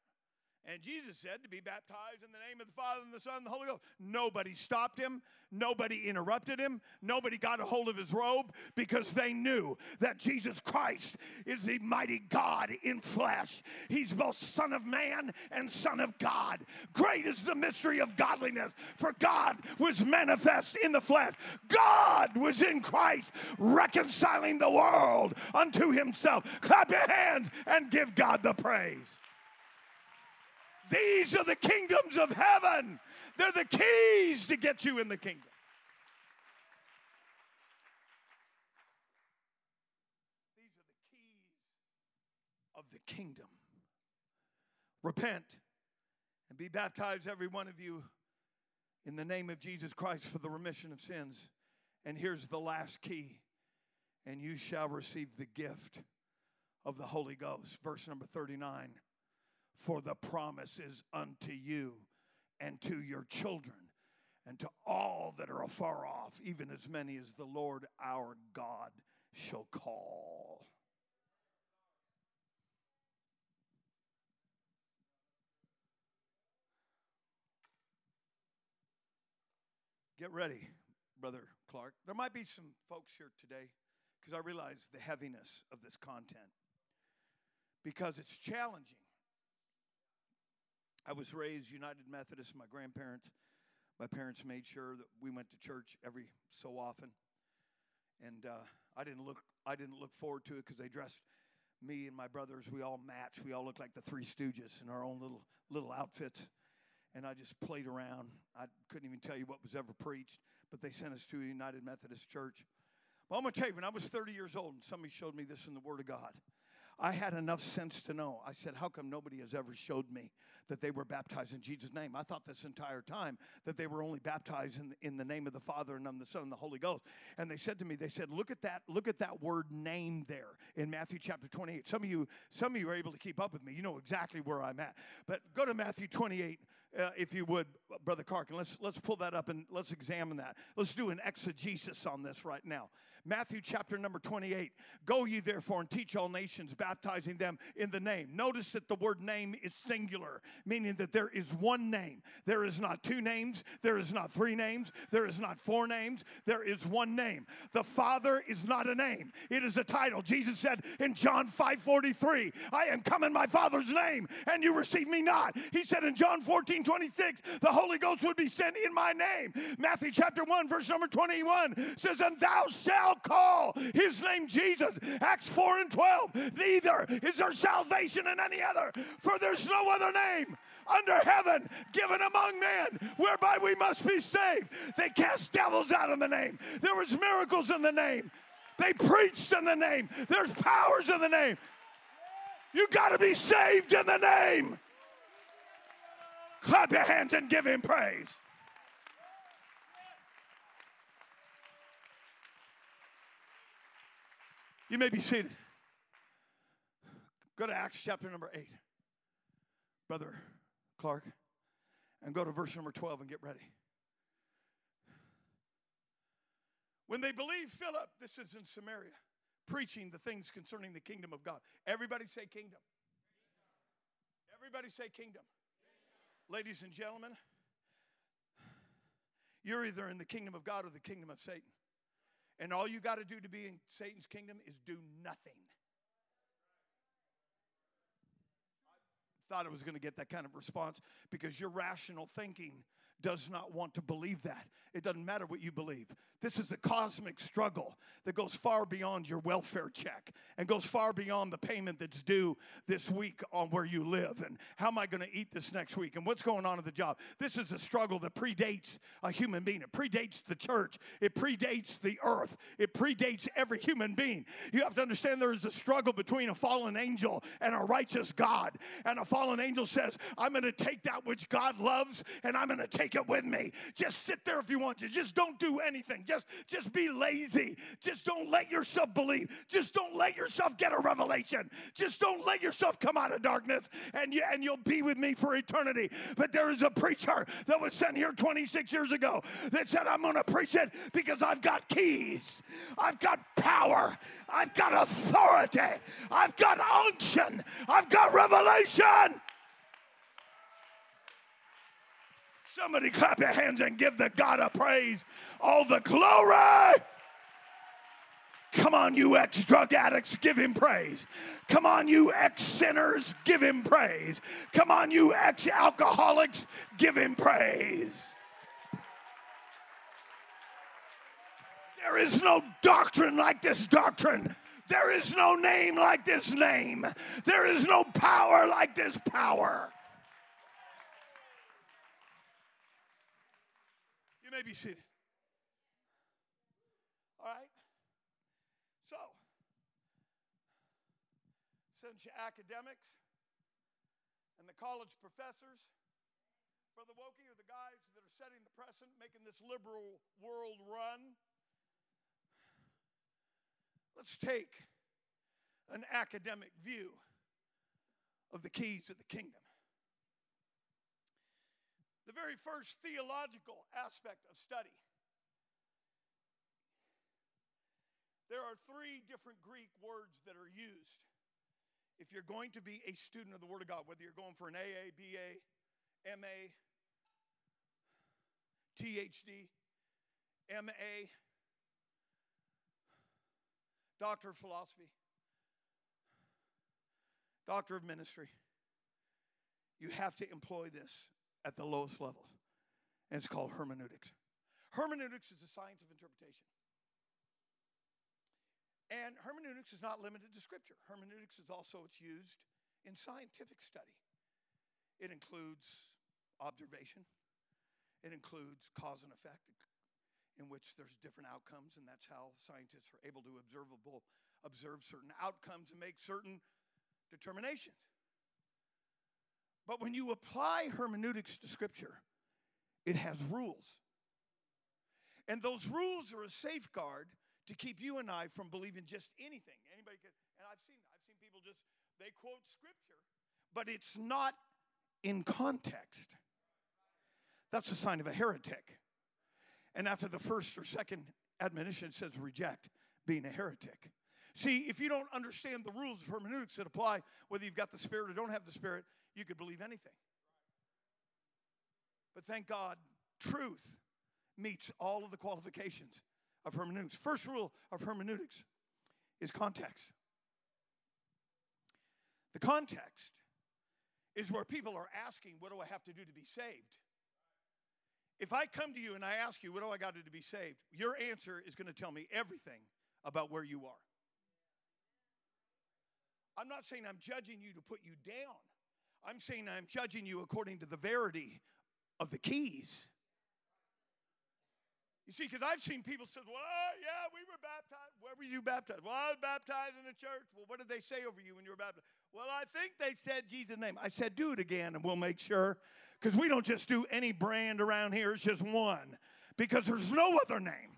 And Jesus said to be baptized in the name of the Father and the Son and the Holy Ghost. Nobody stopped him. Nobody interrupted him. Nobody got a hold of his robe because they knew that Jesus Christ is the mighty God in flesh. He's both Son of Man and Son of God. Great is the mystery of godliness, for God was manifest in the flesh. God was in Christ, reconciling the world unto himself. Clap your hands and give God the praise. These are the kingdoms of heaven. They're the keys to get you in the kingdom. These are the keys of the kingdom. Repent and be baptized, every one of you, in the name of Jesus Christ for the remission of sins. And here's the last key and you shall receive the gift of the Holy Ghost. Verse number 39. For the promise is unto you and to your children and to all that are afar off, even as many as the Lord our God shall call. Get ready, Brother Clark. There might be some folks here today because I realize the heaviness of this content because it's challenging. I was raised United Methodist. My grandparents, my parents made sure that we went to church every so often, and uh, I didn't look. I didn't look forward to it because they dressed me and my brothers. We all matched. We all looked like the Three Stooges in our own little little outfits and I just played around. I couldn't even tell you what was ever preached, but they sent us to a United Methodist Church. Well, I'm to tell you, when I was 30 years old, and somebody showed me this in the Word of God, I had enough sense to know. I said, How come nobody has ever showed me that they were baptized in Jesus' name? I thought this entire time that they were only baptized in, in the name of the Father and of the Son and the Holy Ghost. And they said to me, They said, Look at that, look at that word name there in Matthew chapter 28. Some of you, some of you are able to keep up with me. You know exactly where I'm at. But go to Matthew 28, uh, if you would, Brother Clark, and let's let's pull that up and let's examine that. Let's do an exegesis on this right now. Matthew chapter number 28. Go ye therefore and teach all nations, baptizing them in the name. Notice that the word name is singular, meaning that there is one name. There is not two names, there is not three names, there is not four names, there is one name. The Father is not a name, it is a title. Jesus said in John 5 43, I am come in my Father's name, and you receive me not. He said in John 14 26, the Holy Ghost would be sent in my name. Matthew chapter 1, verse number 21 says, And thou shalt call his name Jesus. Acts 4 and 12. Neither is there salvation in any other, for there's no other name under heaven given among men whereby we must be saved. They cast devils out in the name. There was miracles in the name. They preached in the name. There's powers in the name. You got to be saved in the name. Clap your hands and give him praise. You may be seated. Go to Acts chapter number 8. Brother Clark. And go to verse number 12 and get ready. When they believed Philip, this is in Samaria, preaching the things concerning the kingdom of God. Everybody say kingdom. Everybody say kingdom. kingdom. Ladies and gentlemen, you're either in the kingdom of God or the kingdom of Satan. And all you got to do to be in Satan's kingdom is do nothing. I thought I was going to get that kind of response because your rational thinking does not want to believe that. It doesn't matter what you believe. This is a cosmic struggle that goes far beyond your welfare check and goes far beyond the payment that's due this week on where you live and how am I going to eat this next week and what's going on at the job. This is a struggle that predates a human being. It predates the church. It predates the earth. It predates every human being. You have to understand there is a struggle between a fallen angel and a righteous God. And a fallen angel says, I'm going to take that which God loves and I'm going to take it with me. Just sit there if you want to. Just don't do anything. Just, just be lazy. Just don't let yourself believe. Just don't let yourself get a revelation. Just don't let yourself come out of darkness and, you, and you'll be with me for eternity. But there is a preacher that was sent here 26 years ago that said, I'm to preach it because I've got keys. I've got power. I've got authority. I've got unction. I've got revelation. Somebody clap your hands and give the God a praise. All the glory. Come on, you ex drug addicts, give him praise. Come on, you ex sinners, give him praise. Come on, you ex alcoholics, give him praise. There is no doctrine like this doctrine. There is no name like this name. There is no power like this power. May be seated. All right. So, Since you academics and the college professors, Brother Wokey, are the guys that are setting the precedent, making this liberal world run. Let's take an academic view of the keys of the kingdom. The very first theological aspect of study. There are three different Greek words that are used. If you're going to be a student of the Word of God, whether you're going for an AA, BA, MA, THD, MA, Doctor of Philosophy, Doctor of Ministry. You have to employ this at the lowest levels, and it's called hermeneutics. Hermeneutics is the science of interpretation. And hermeneutics is not limited to scripture. Hermeneutics is also it's used in scientific study. It includes observation, it includes cause and effect, in which there's different outcomes, and that's how scientists are able to observable observe certain outcomes and make certain determinations. But when you apply hermeneutics to scripture, it has rules. And those rules are a safeguard to keep you and I from believing just anything. Anybody could, and I've seen I've seen people just they quote scripture, but it's not in context. That's a sign of a heretic. And after the first or second admonition says reject being a heretic. See, if you don't understand the rules of hermeneutics that apply, whether you've got the Spirit or don't have the Spirit, you could believe anything. But thank God, truth meets all of the qualifications of hermeneutics. First rule of hermeneutics is context. The context is where people are asking, What do I have to do to be saved? If I come to you and I ask you, what do I got to do to be saved? Your answer is going to tell me everything about where you are. I'm not saying I'm judging you to put you down. I'm saying I'm judging you according to the verity of the keys. You see, because I've seen people say, well, oh, yeah, we were baptized. Where were you baptized? Well, I was baptized in the church. Well, what did they say over you when you were baptized? Well, I think they said Jesus' name. I said, do it again and we'll make sure. Because we don't just do any brand around here, it's just one. Because there's no other name.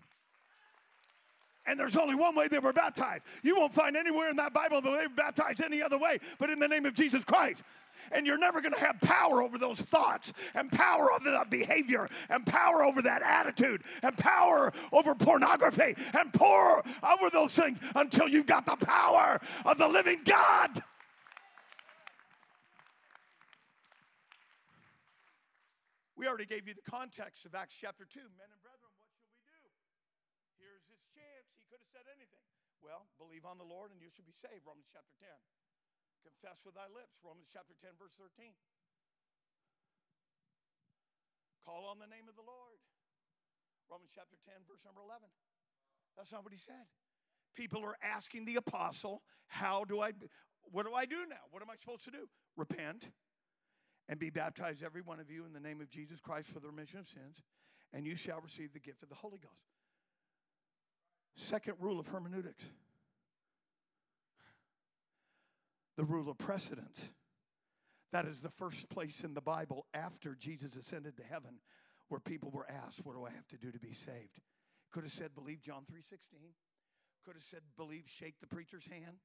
And there's only one way they were baptized. You won't find anywhere in that Bible that they were baptized any other way but in the name of Jesus Christ. And you're never going to have power over those thoughts, and power over that behavior, and power over that attitude, and power over pornography, and power over those things until you've got the power of the living God. We already gave you the context of Acts chapter 2. Men and brethren, what shall we do? Here's his chance. He could have said anything. Well, believe on the Lord and you shall be saved. Romans chapter 10. Confess with thy lips. Romans chapter 10, verse 13. Call on the name of the Lord. Romans chapter 10, verse number 11. That's not what he said. People are asking the apostle, How do I, what do I do now? What am I supposed to do? Repent and be baptized, every one of you, in the name of Jesus Christ for the remission of sins, and you shall receive the gift of the Holy Ghost. Second rule of hermeneutics the rule of precedence. That is the first place in the Bible after Jesus ascended to heaven where people were asked, What do I have to do to be saved? Could have said, Believe John 3.16. Could have said, Believe, shake the preacher's hand,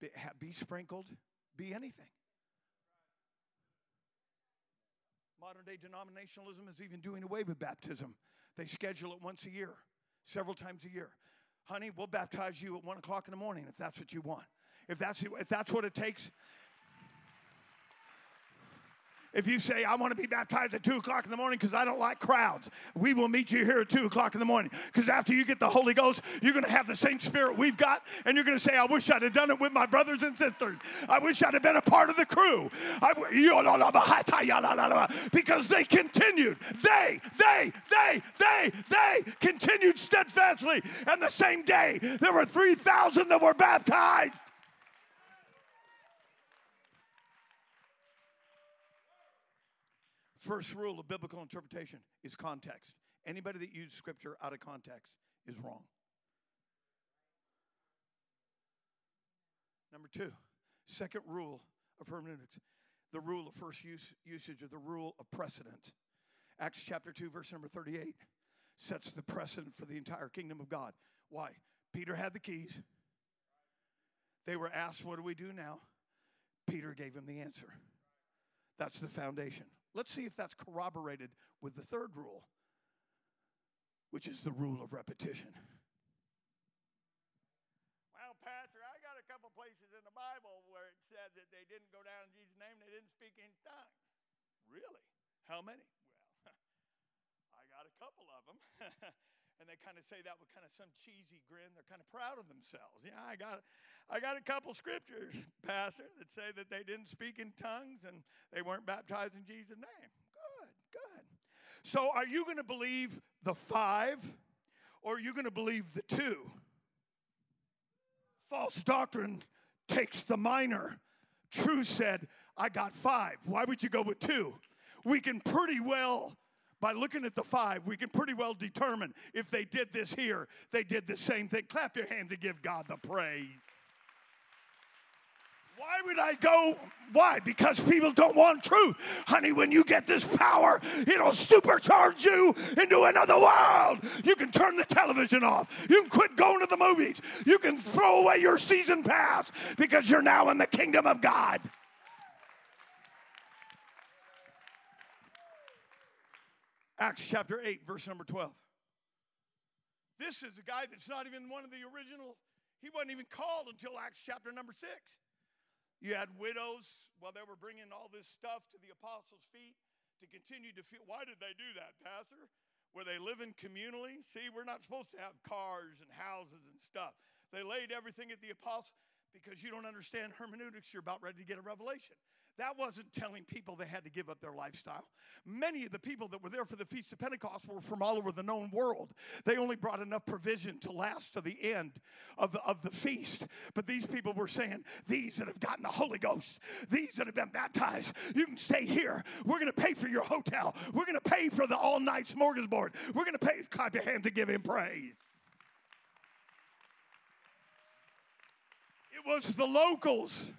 be, be sprinkled, be anything. Modern day denominationalism is even doing away with baptism. They schedule it once a year, several times a year. Honey, we'll baptize you at one o'clock in the morning if that's what you want. If that's, if that's what it takes, if you say, I want to be baptized at 2 o'clock in the morning because I don't like crowds, we will meet you here at 2 o'clock in the morning. Because after you get the Holy Ghost, you're going to have the same spirit we've got, and you're going to say, I wish I'd have done it with my brothers and sisters. I wish I'd have been a part of the crew. because they continued. They, they, they, they, they continued steadfastly. And the same day, there were 3,000 that were baptized. First rule of biblical interpretation is context. Anybody that uses scripture out of context is wrong. Number two, Second rule of hermeneutics the rule of first use, usage or the rule of precedent. Acts chapter 2, verse number 38 sets the precedent for the entire kingdom of God. Why? Peter had the keys. They were asked, What do we do now? Peter gave him the answer. That's the foundation. Let's see if that's corroborated with the third rule, which is the rule of repetition. Well, Pastor, I got a couple places in the Bible where it said that they didn't go down in Jesus' name, they didn't speak in tongues. Really? How many? Well, I got a couple of them. and they kind of say that with kind of some cheesy grin. They're kind of proud of themselves. Yeah, I got, I got a couple scriptures, Pastor, that say that they didn't speak in tongues and they weren't baptized in Jesus' name. Good, good. So, are you going to believe the five, or are you going to believe the two? False doctrine takes the minor. True said, I got five. Why would you go with two? We can pretty well by looking at the five, we can pretty well determine if they did this here, they did the same thing. Clap your hands and give God the praise. Why would I go? Why? Because people don't want truth. Honey, when you get this power, it'll supercharge you into another world. You can turn the television off. You can quit going to the movies. You can throw away your season pass because you're now in the kingdom of God. Acts chapter 8, verse number 12. This is a guy that's not even one of the original, he wasn't even called until Acts chapter number 6. You had widows, well, they were bringing all this stuff to the apostles' feet to continue to feel. Why did they do that, Pastor? Were they living communally? See, we're not supposed to have cars and houses and stuff. They laid everything at the apostles because you don't understand hermeneutics, you're about ready to get a revelation. That wasn't telling people they had to give up their lifestyle. Many of the people that were there for the Feast of Pentecost were from all over the known world. They only brought enough provision to last to the end of the, of the feast. But these people were saying, These that have gotten the Holy Ghost, these that have been baptized, you can stay here. We're going to pay for your hotel. We're going to pay for the all night smorgasbord. We're going to pay. Clap your hands to give him praise. It was the locals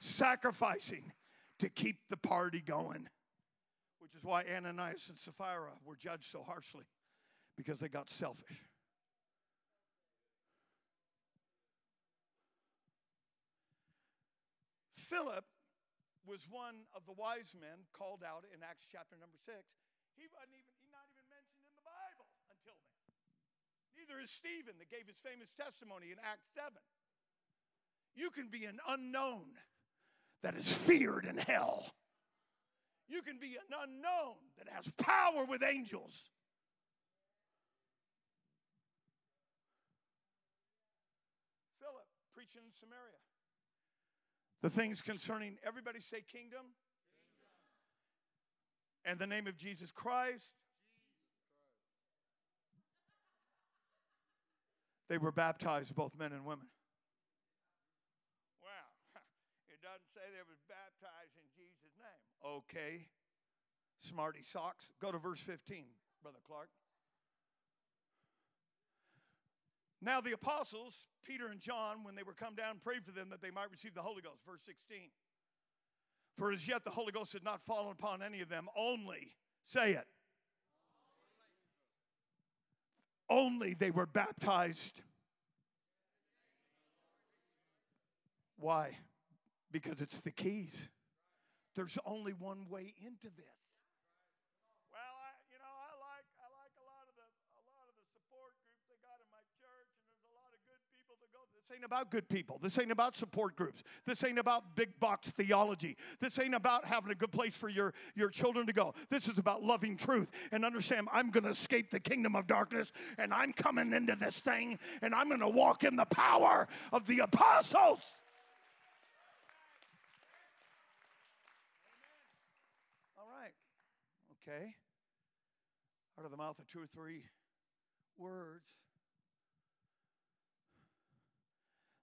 sacrificing to keep the party going. Which is why Ananias and Sapphira were judged so harshly because they got selfish. Philip was one of the wise men called out in Acts chapter number six. He wasn't even he's not even mentioned in the Bible until then. Neither is Stephen that gave his famous testimony in Acts 7. You can be an unknown that is feared in hell. You can be an unknown that has power with angels. Philip preaching in Samaria. The things concerning everybody say kingdom. kingdom. And the name of Jesus Christ. They were baptized, both men and women. doesn't say they was baptized in Jesus' name. Okay. Smarty socks. Go to verse 15, Brother Clark. Now the apostles, Peter and John, when they were come down, prayed for them that they might receive the Holy Ghost. Verse 16. For as yet the Holy Ghost had not fallen upon any of them, only, say it, only they were baptized. Why? Because it's the keys. There's only one way into this. Well, I, you know, I like I like a lot of the a lot of the support groups they got in my church, and there's a lot of good people that go. This ain't about good people. This ain't about support groups. This ain't about big box theology. This ain't about having a good place for your, your children to go. This is about loving truth and understand I'm going to escape the kingdom of darkness and I'm coming into this thing and I'm going to walk in the power of the apostles. Okay? Out of the mouth of two or three words,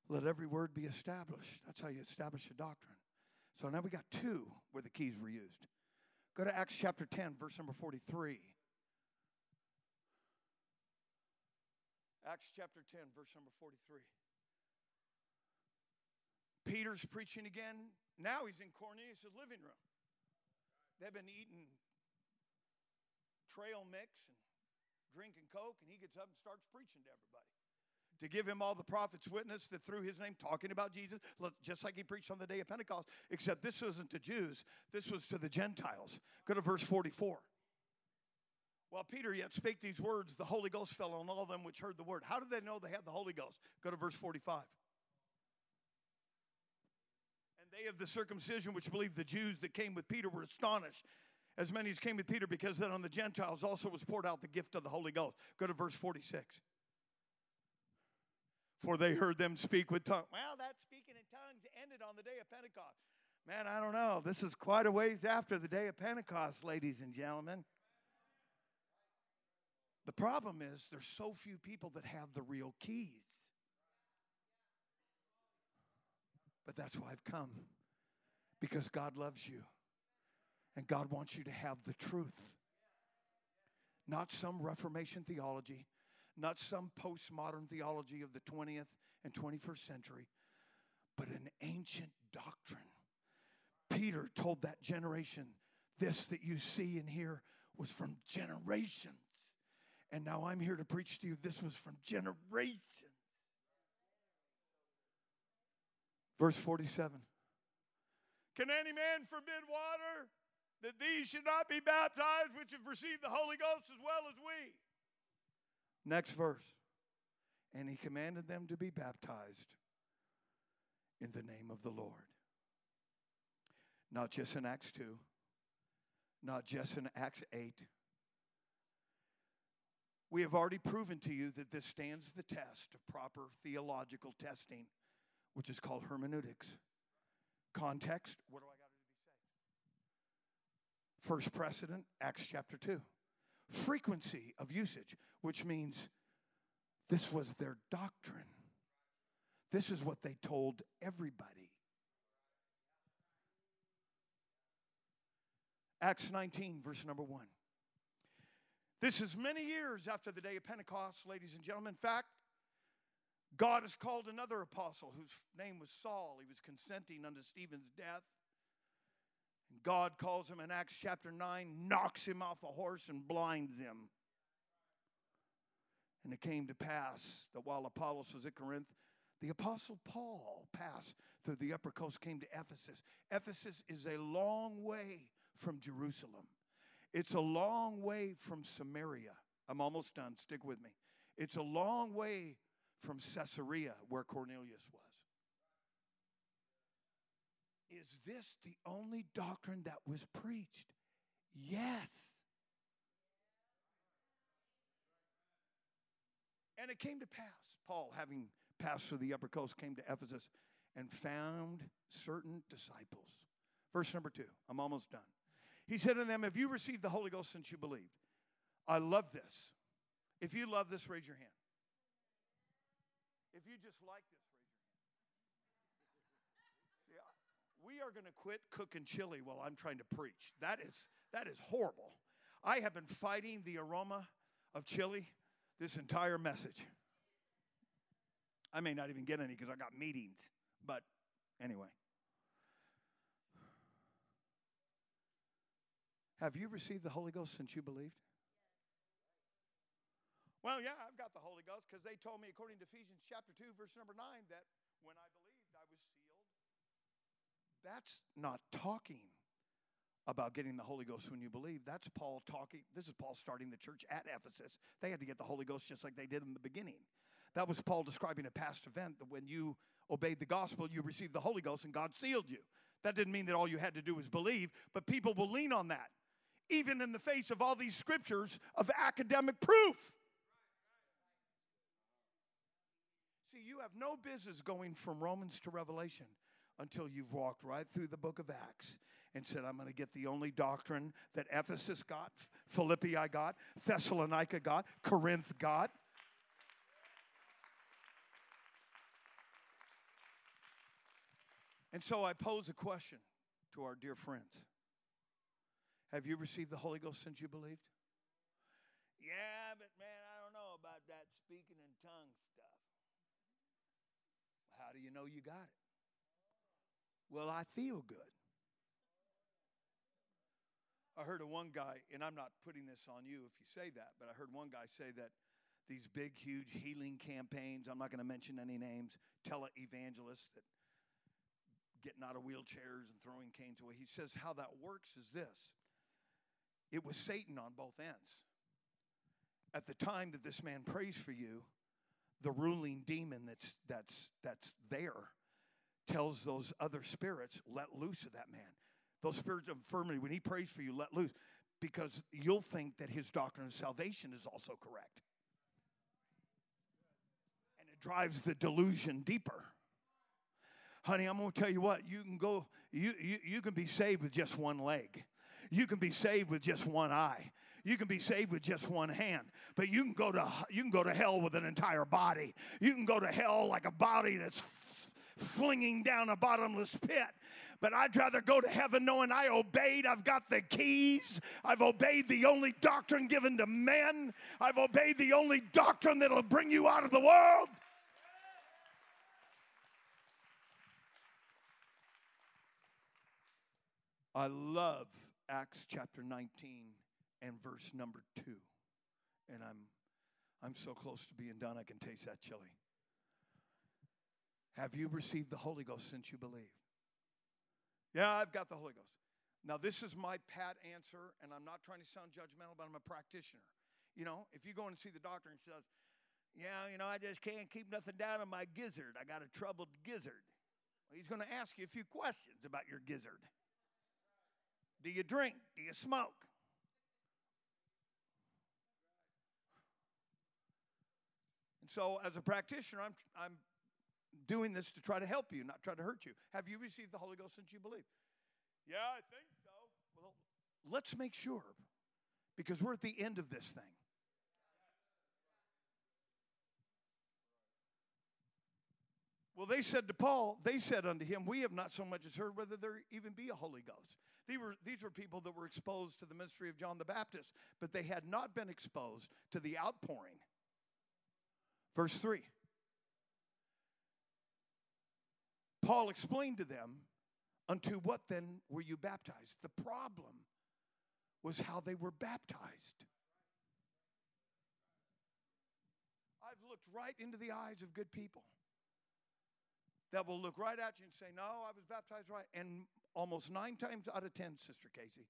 let every word be established. That's how you establish a doctrine. So now we got two where the keys were used. Go to Acts chapter 10, verse number 43. Acts chapter 10, verse number 43. Peter's preaching again. Now he's in Cornelius' living room. They've been eating trail mix and drinking Coke, and he gets up and starts preaching to everybody. To give him all the prophets' witness that through his name, talking about Jesus, just like he preached on the day of Pentecost, except this wasn't to Jews, this was to the Gentiles. Go to verse 44. While Peter yet spake these words, the Holy Ghost fell on all them which heard the word. How did they know they had the Holy Ghost? Go to verse 45. And they of the circumcision which believed the Jews that came with Peter were astonished, as many as came with Peter, because that on the Gentiles also was poured out the gift of the Holy Ghost. Go to verse 46. For they heard them speak with tongues. Well, that speaking in tongues ended on the day of Pentecost. Man, I don't know. This is quite a ways after the day of Pentecost, ladies and gentlemen. The problem is there's so few people that have the real keys. But that's why I've come. Because God loves you. And God wants you to have the truth. Not some Reformation theology, not some postmodern theology of the 20th and 21st century, but an ancient doctrine. Peter told that generation, This that you see and hear was from generations. And now I'm here to preach to you. This was from generations. Verse 47. Can any man forbid water that these should not be baptized which have received the Holy Ghost as well as we? Next verse. And he commanded them to be baptized in the name of the Lord. Not just in Acts 2, not just in Acts 8. We have already proven to you that this stands the test of proper theological testing, which is called hermeneutics. Context, what do I got? First precedent, Acts chapter 2 frequency of usage, which means this was their doctrine. This is what they told everybody. Acts 19, verse number 1. This is many years after the day of Pentecost, ladies and gentlemen. In fact, God has called another apostle whose name was Saul. He was consenting unto Stephen's death. And God calls him in Acts chapter 9, knocks him off a horse, and blinds him. And it came to pass that while Apollos was at Corinth, the apostle Paul passed through the upper coast, came to Ephesus. Ephesus is a long way from Jerusalem. It's a long way from Samaria. I'm almost done. Stick with me. It's a long way from Caesarea, where Cornelius was. Is this the only doctrine that was preached? Yes. And it came to pass, Paul, having passed through the upper coast, came to Ephesus and found certain disciples. Verse number two, I'm almost done. He said to them, Have you received the Holy Ghost since you believed? I love this. If you love this, raise your hand. If you just like this, we are going to quit cooking chili while I'm trying to preach. That is, that is horrible. I have been fighting the aroma of chili this entire message. I may not even get any because I got meetings, but anyway. Have you received the Holy Ghost since you believed? Well, yeah, I've got the Holy Ghost because they told me, according to Ephesians chapter 2, verse number 9, that when I believed, I was that's not talking about getting the Holy Ghost when you believe. That's Paul talking. This is Paul starting the church at Ephesus. They had to get the Holy Ghost just like they did in the beginning. That was Paul describing a past event that when you obeyed the gospel, you received the Holy Ghost and God sealed you. That didn't mean that all you had to do was believe, but people will lean on that, even in the face of all these scriptures of academic proof. See, you have no business going from Romans to Revelation until you've walked right through the book of Acts and said, I'm going to get the only doctrine that Ephesus got, Philippi I got, Thessalonica got, Corinth got. And so I pose a question to our dear friends Have you received the Holy Ghost since you believed? Yeah, but man, I don't know about that speaking in tongues stuff. How do you know you got it? Well, I feel good. I heard of one guy, and I'm not putting this on you if you say that, but I heard one guy say that these big, huge healing campaigns, I'm not going to mention any names, tele-evangelists that getting out of wheelchairs and throwing canes away. He says how that works is this. It was Satan on both ends. At the time that this man prays for you, the ruling demon that's that's that's there tells those other spirits, let loose of that man. Those spirits of infirmity, when he prays for you, let loose. Because you'll think that his doctrine of salvation is also correct. And it drives the delusion deeper. Honey, I'm to tell you what, you can go, you, you, you can be saved with just one leg. You can be saved with just one eye. You can be saved with just one hand. But you can go to you can go to hell with an entire body. You can go to hell like a body that's flinging down a bottomless pit. But I'd rather go to heaven knowing I obeyed. I've got the keys. I've obeyed the only doctrine given to men. I've obeyed the only doctrine that'll bring you out of the world. I love Acts chapter 19 and verse number 2. And I'm I'm so close to being done I can taste that chili. Have you received the Holy Ghost since you believed? Yeah, I've got the Holy Ghost. Now, this is my pat answer, and I'm not trying to sound judgmental, but I'm a practitioner. You know, if you go and see the doctor and says, Yeah, you know, I just can't keep nothing down on my gizzard, I got a troubled gizzard. Well, he's going to ask you a few questions about your gizzard. Do you drink? Do you smoke? And so, as a practitioner, I'm, I'm doing this to try to help you, not try to hurt you. Have you received the Holy Ghost since you believe? Yeah, I think so. Well, let's make sure because we're at the end of this thing. Well, they said to Paul, they said unto him, We have not so much as heard whether there even be a Holy Ghost. These were, these were people that were exposed to the ministry of John the Baptist, but they had not been exposed to the outpouring. Verse 3. Paul explained to them, Unto what then were you baptized? The problem was how they were baptized. I've looked right into the eyes of good people that will look right at you and say, No, I was baptized right. And almost nine times out of ten, Sister Casey,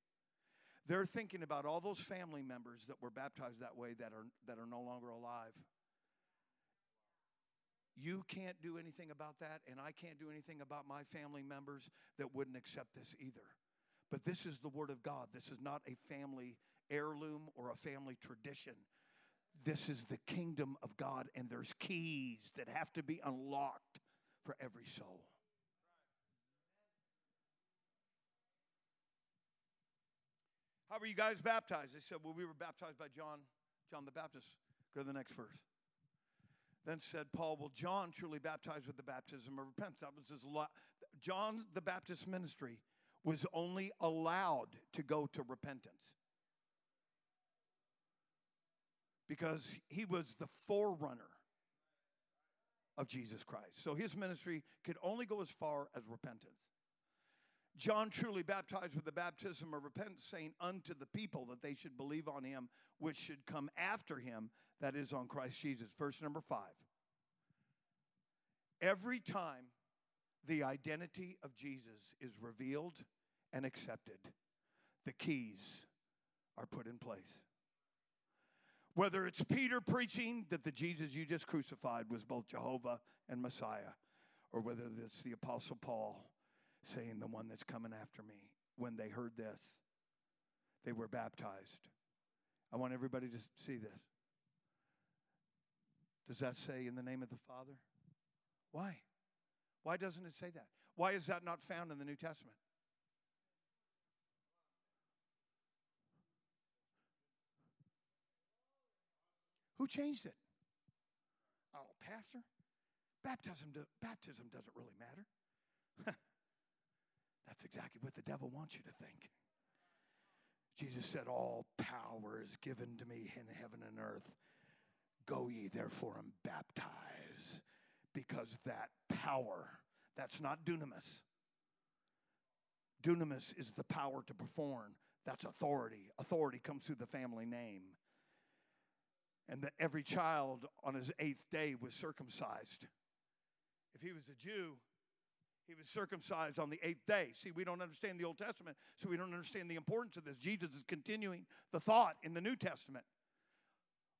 they're thinking about all those family members that were baptized that way that are, that are no longer alive. You can't do anything about that, and I can't do anything about my family members that wouldn't accept this either. But this is the Word of God. This is not a family heirloom or a family tradition. This is the kingdom of God, and there's keys that have to be unlocked for every soul. How were you guys baptized? They said, Well, we were baptized by John, John the Baptist. Go to the next verse. Then said Paul, Well, John truly baptized with the baptism of repentance. That was his lo- John the Baptist ministry was only allowed to go to repentance because he was the forerunner of Jesus Christ. So his ministry could only go as far as repentance. John truly baptized with the baptism of repentance, saying unto the people that they should believe on him, which should come after him, that is on Christ Jesus. Verse number five. Every time the identity of Jesus is revealed and accepted, the keys are put in place. Whether it's Peter preaching that the Jesus you just crucified was both Jehovah and Messiah, or whether it's the Apostle Paul saying, The one that's coming after me, when they heard this, they were baptized. I want everybody to see this. Does that say in the name of the Father? Why? Why doesn't it say that? Why is that not found in the New Testament? Who changed it? Oh, pastor, baptism, do, baptism doesn't really matter. That's exactly what the devil wants you to think. Jesus said, All power is given to me in heaven and earth. Go ye therefore and baptize, because that power, that's not dunamis, Dunamis is the power to perform. That's authority. Authority comes through the family name. And that every child on his eighth day was circumcised. If he was a Jew, he was circumcised on the eighth day. See, we don't understand the Old Testament, so we don't understand the importance of this. Jesus is continuing the thought in the New Testament.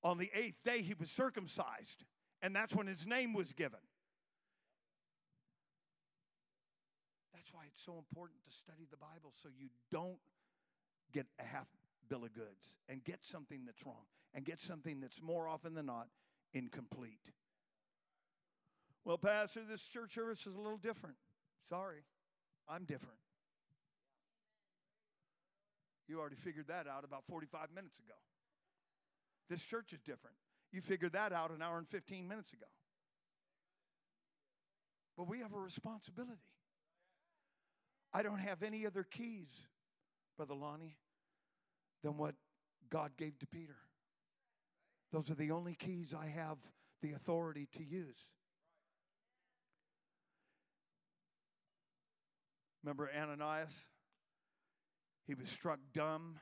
On the eighth day, he was circumcised, and that's when his name was given. That's why it's so important to study the Bible so you don't get a half bill of goods and get something that's wrong and get something that's more often than not incomplete. Well, Pastor, this church service is a little different. Sorry, I'm different. You already figured that out about 45 minutes ago. This church is different. You figured that out an hour and 15 minutes ago. But we have a responsibility. I don't have any other keys, Brother Lonnie, than what God gave to Peter. Those are the only keys I have the authority to use. Remember Ananias? He was struck dumb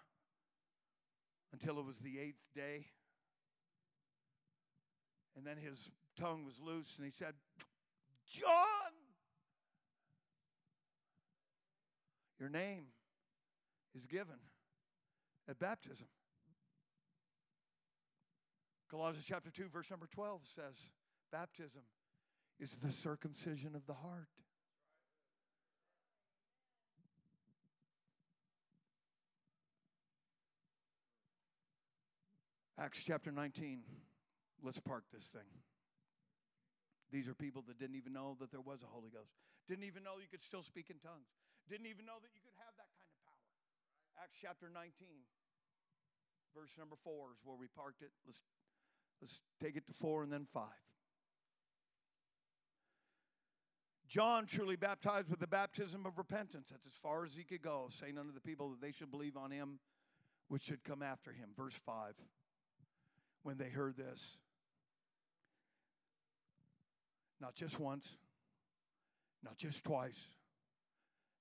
until it was the eighth day. And then his tongue was loose and he said, John, your name is given at baptism. Colossians chapter 2, verse number 12 says, Baptism is the circumcision of the heart. Acts chapter 19. Let's park this thing. These are people that didn't even know that there was a Holy Ghost, didn't even know you could still speak in tongues, didn't even know that you could have that kind of power. Acts chapter 19, verse number 4 is where we parked it. Let's, let's take it to 4 and then 5. John truly baptized with the baptism of repentance. That's as far as he could go, saying unto the people that they should believe on him which should come after him. Verse 5. When they heard this, not just once, not just twice,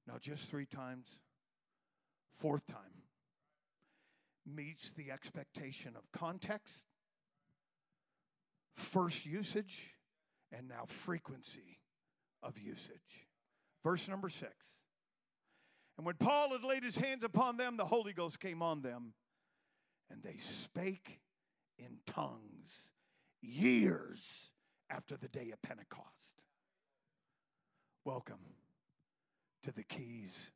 not just three times, fourth time, meets the expectation of context, first usage, and now frequency of usage. Verse number six. And when Paul had laid his hands upon them, the Holy Ghost came on them, and they spake in tongues years after the day of Pentecost. Welcome to the keys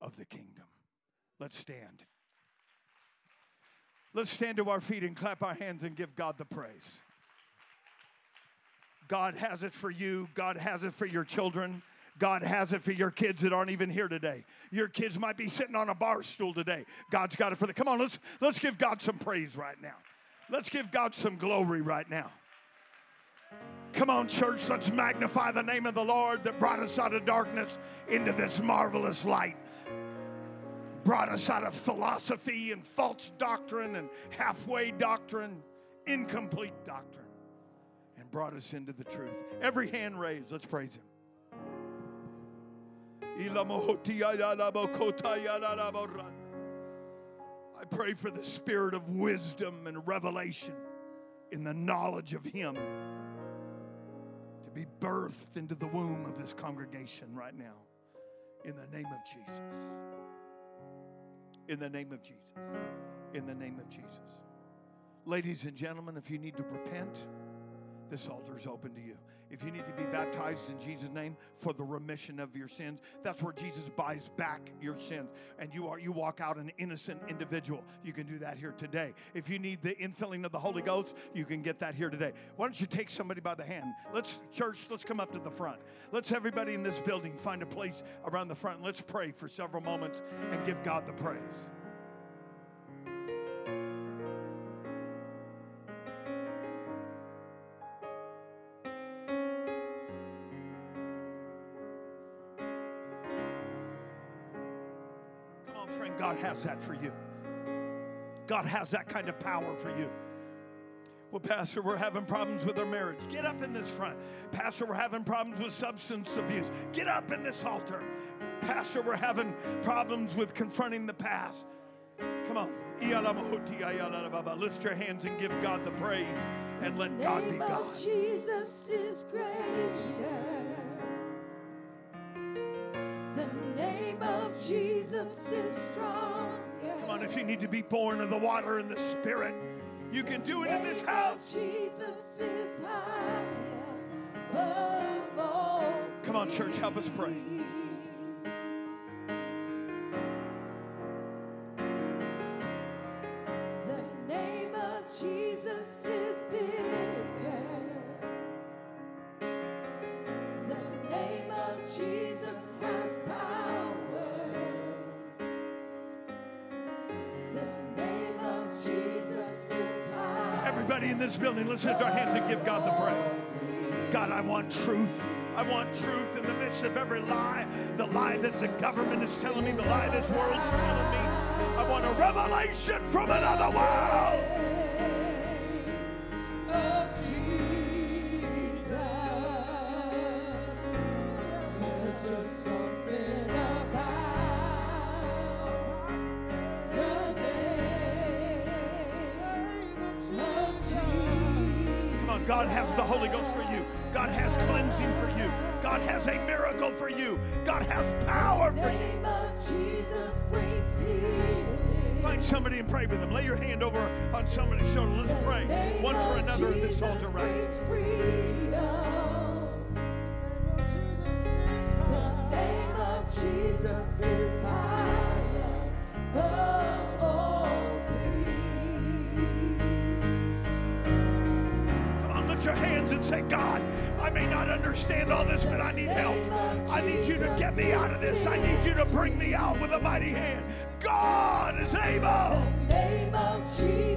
of the kingdom. Let's stand. Let's stand to our feet and clap our hands and give God the praise. God has it for you, God has it for your children. God has it for your kids that aren't even here today. Your kids might be sitting on a bar stool today. God's got it for them. Come on, let's let's give God some praise right now. Let's give God some glory right now. Come on, church, let's magnify the name of the Lord that brought us out of darkness into this marvelous light. Brought us out of philosophy and false doctrine and halfway doctrine, incomplete doctrine, and brought us into the truth. Every hand raised, let's praise Him. I pray for the spirit of wisdom and revelation in the knowledge of Him to be birthed into the womb of this congregation right now. In the name of Jesus. In the name of Jesus. In the name of Jesus. Ladies and gentlemen, if you need to repent, this altar is open to you. If you need to be baptized in Jesus' name for the remission of your sins, that's where Jesus buys back your sins. And you are you walk out an innocent individual. You can do that here today. If you need the infilling of the Holy Ghost, you can get that here today. Why don't you take somebody by the hand? Let's church, let's come up to the front. Let's everybody in this building find a place around the front. Let's pray for several moments and give God the praise. God has that for you. God has that kind of power for you. Well, Pastor, we're having problems with our marriage. Get up in this front. Pastor, we're having problems with substance abuse. Get up in this altar. Pastor, we're having problems with confronting the past. Come on. Lift your hands and give God the praise and let God be name God. of Jesus is greater. Jesus is stronger. Come on, if you need to be born of the water and the Spirit, you can do it in this house. Jesus is higher above all. Come on, church, help us pray. Let's lift our hands and give God the praise. God, I want truth. I want truth in the midst of every lie. The lie that the government is telling me, the lie this world's telling me. I want a revelation from another world. With them. Lay your hand over on somebody's shoulder. Let's pray one for another in this altar right now. brings freedom. The name of Jesus is higher above all things. Come on, lift your hands and say, God, I may not understand all this, but I need help. I need you to get me out of this. I need you to bring me out with a mighty hand. God is able. Jesus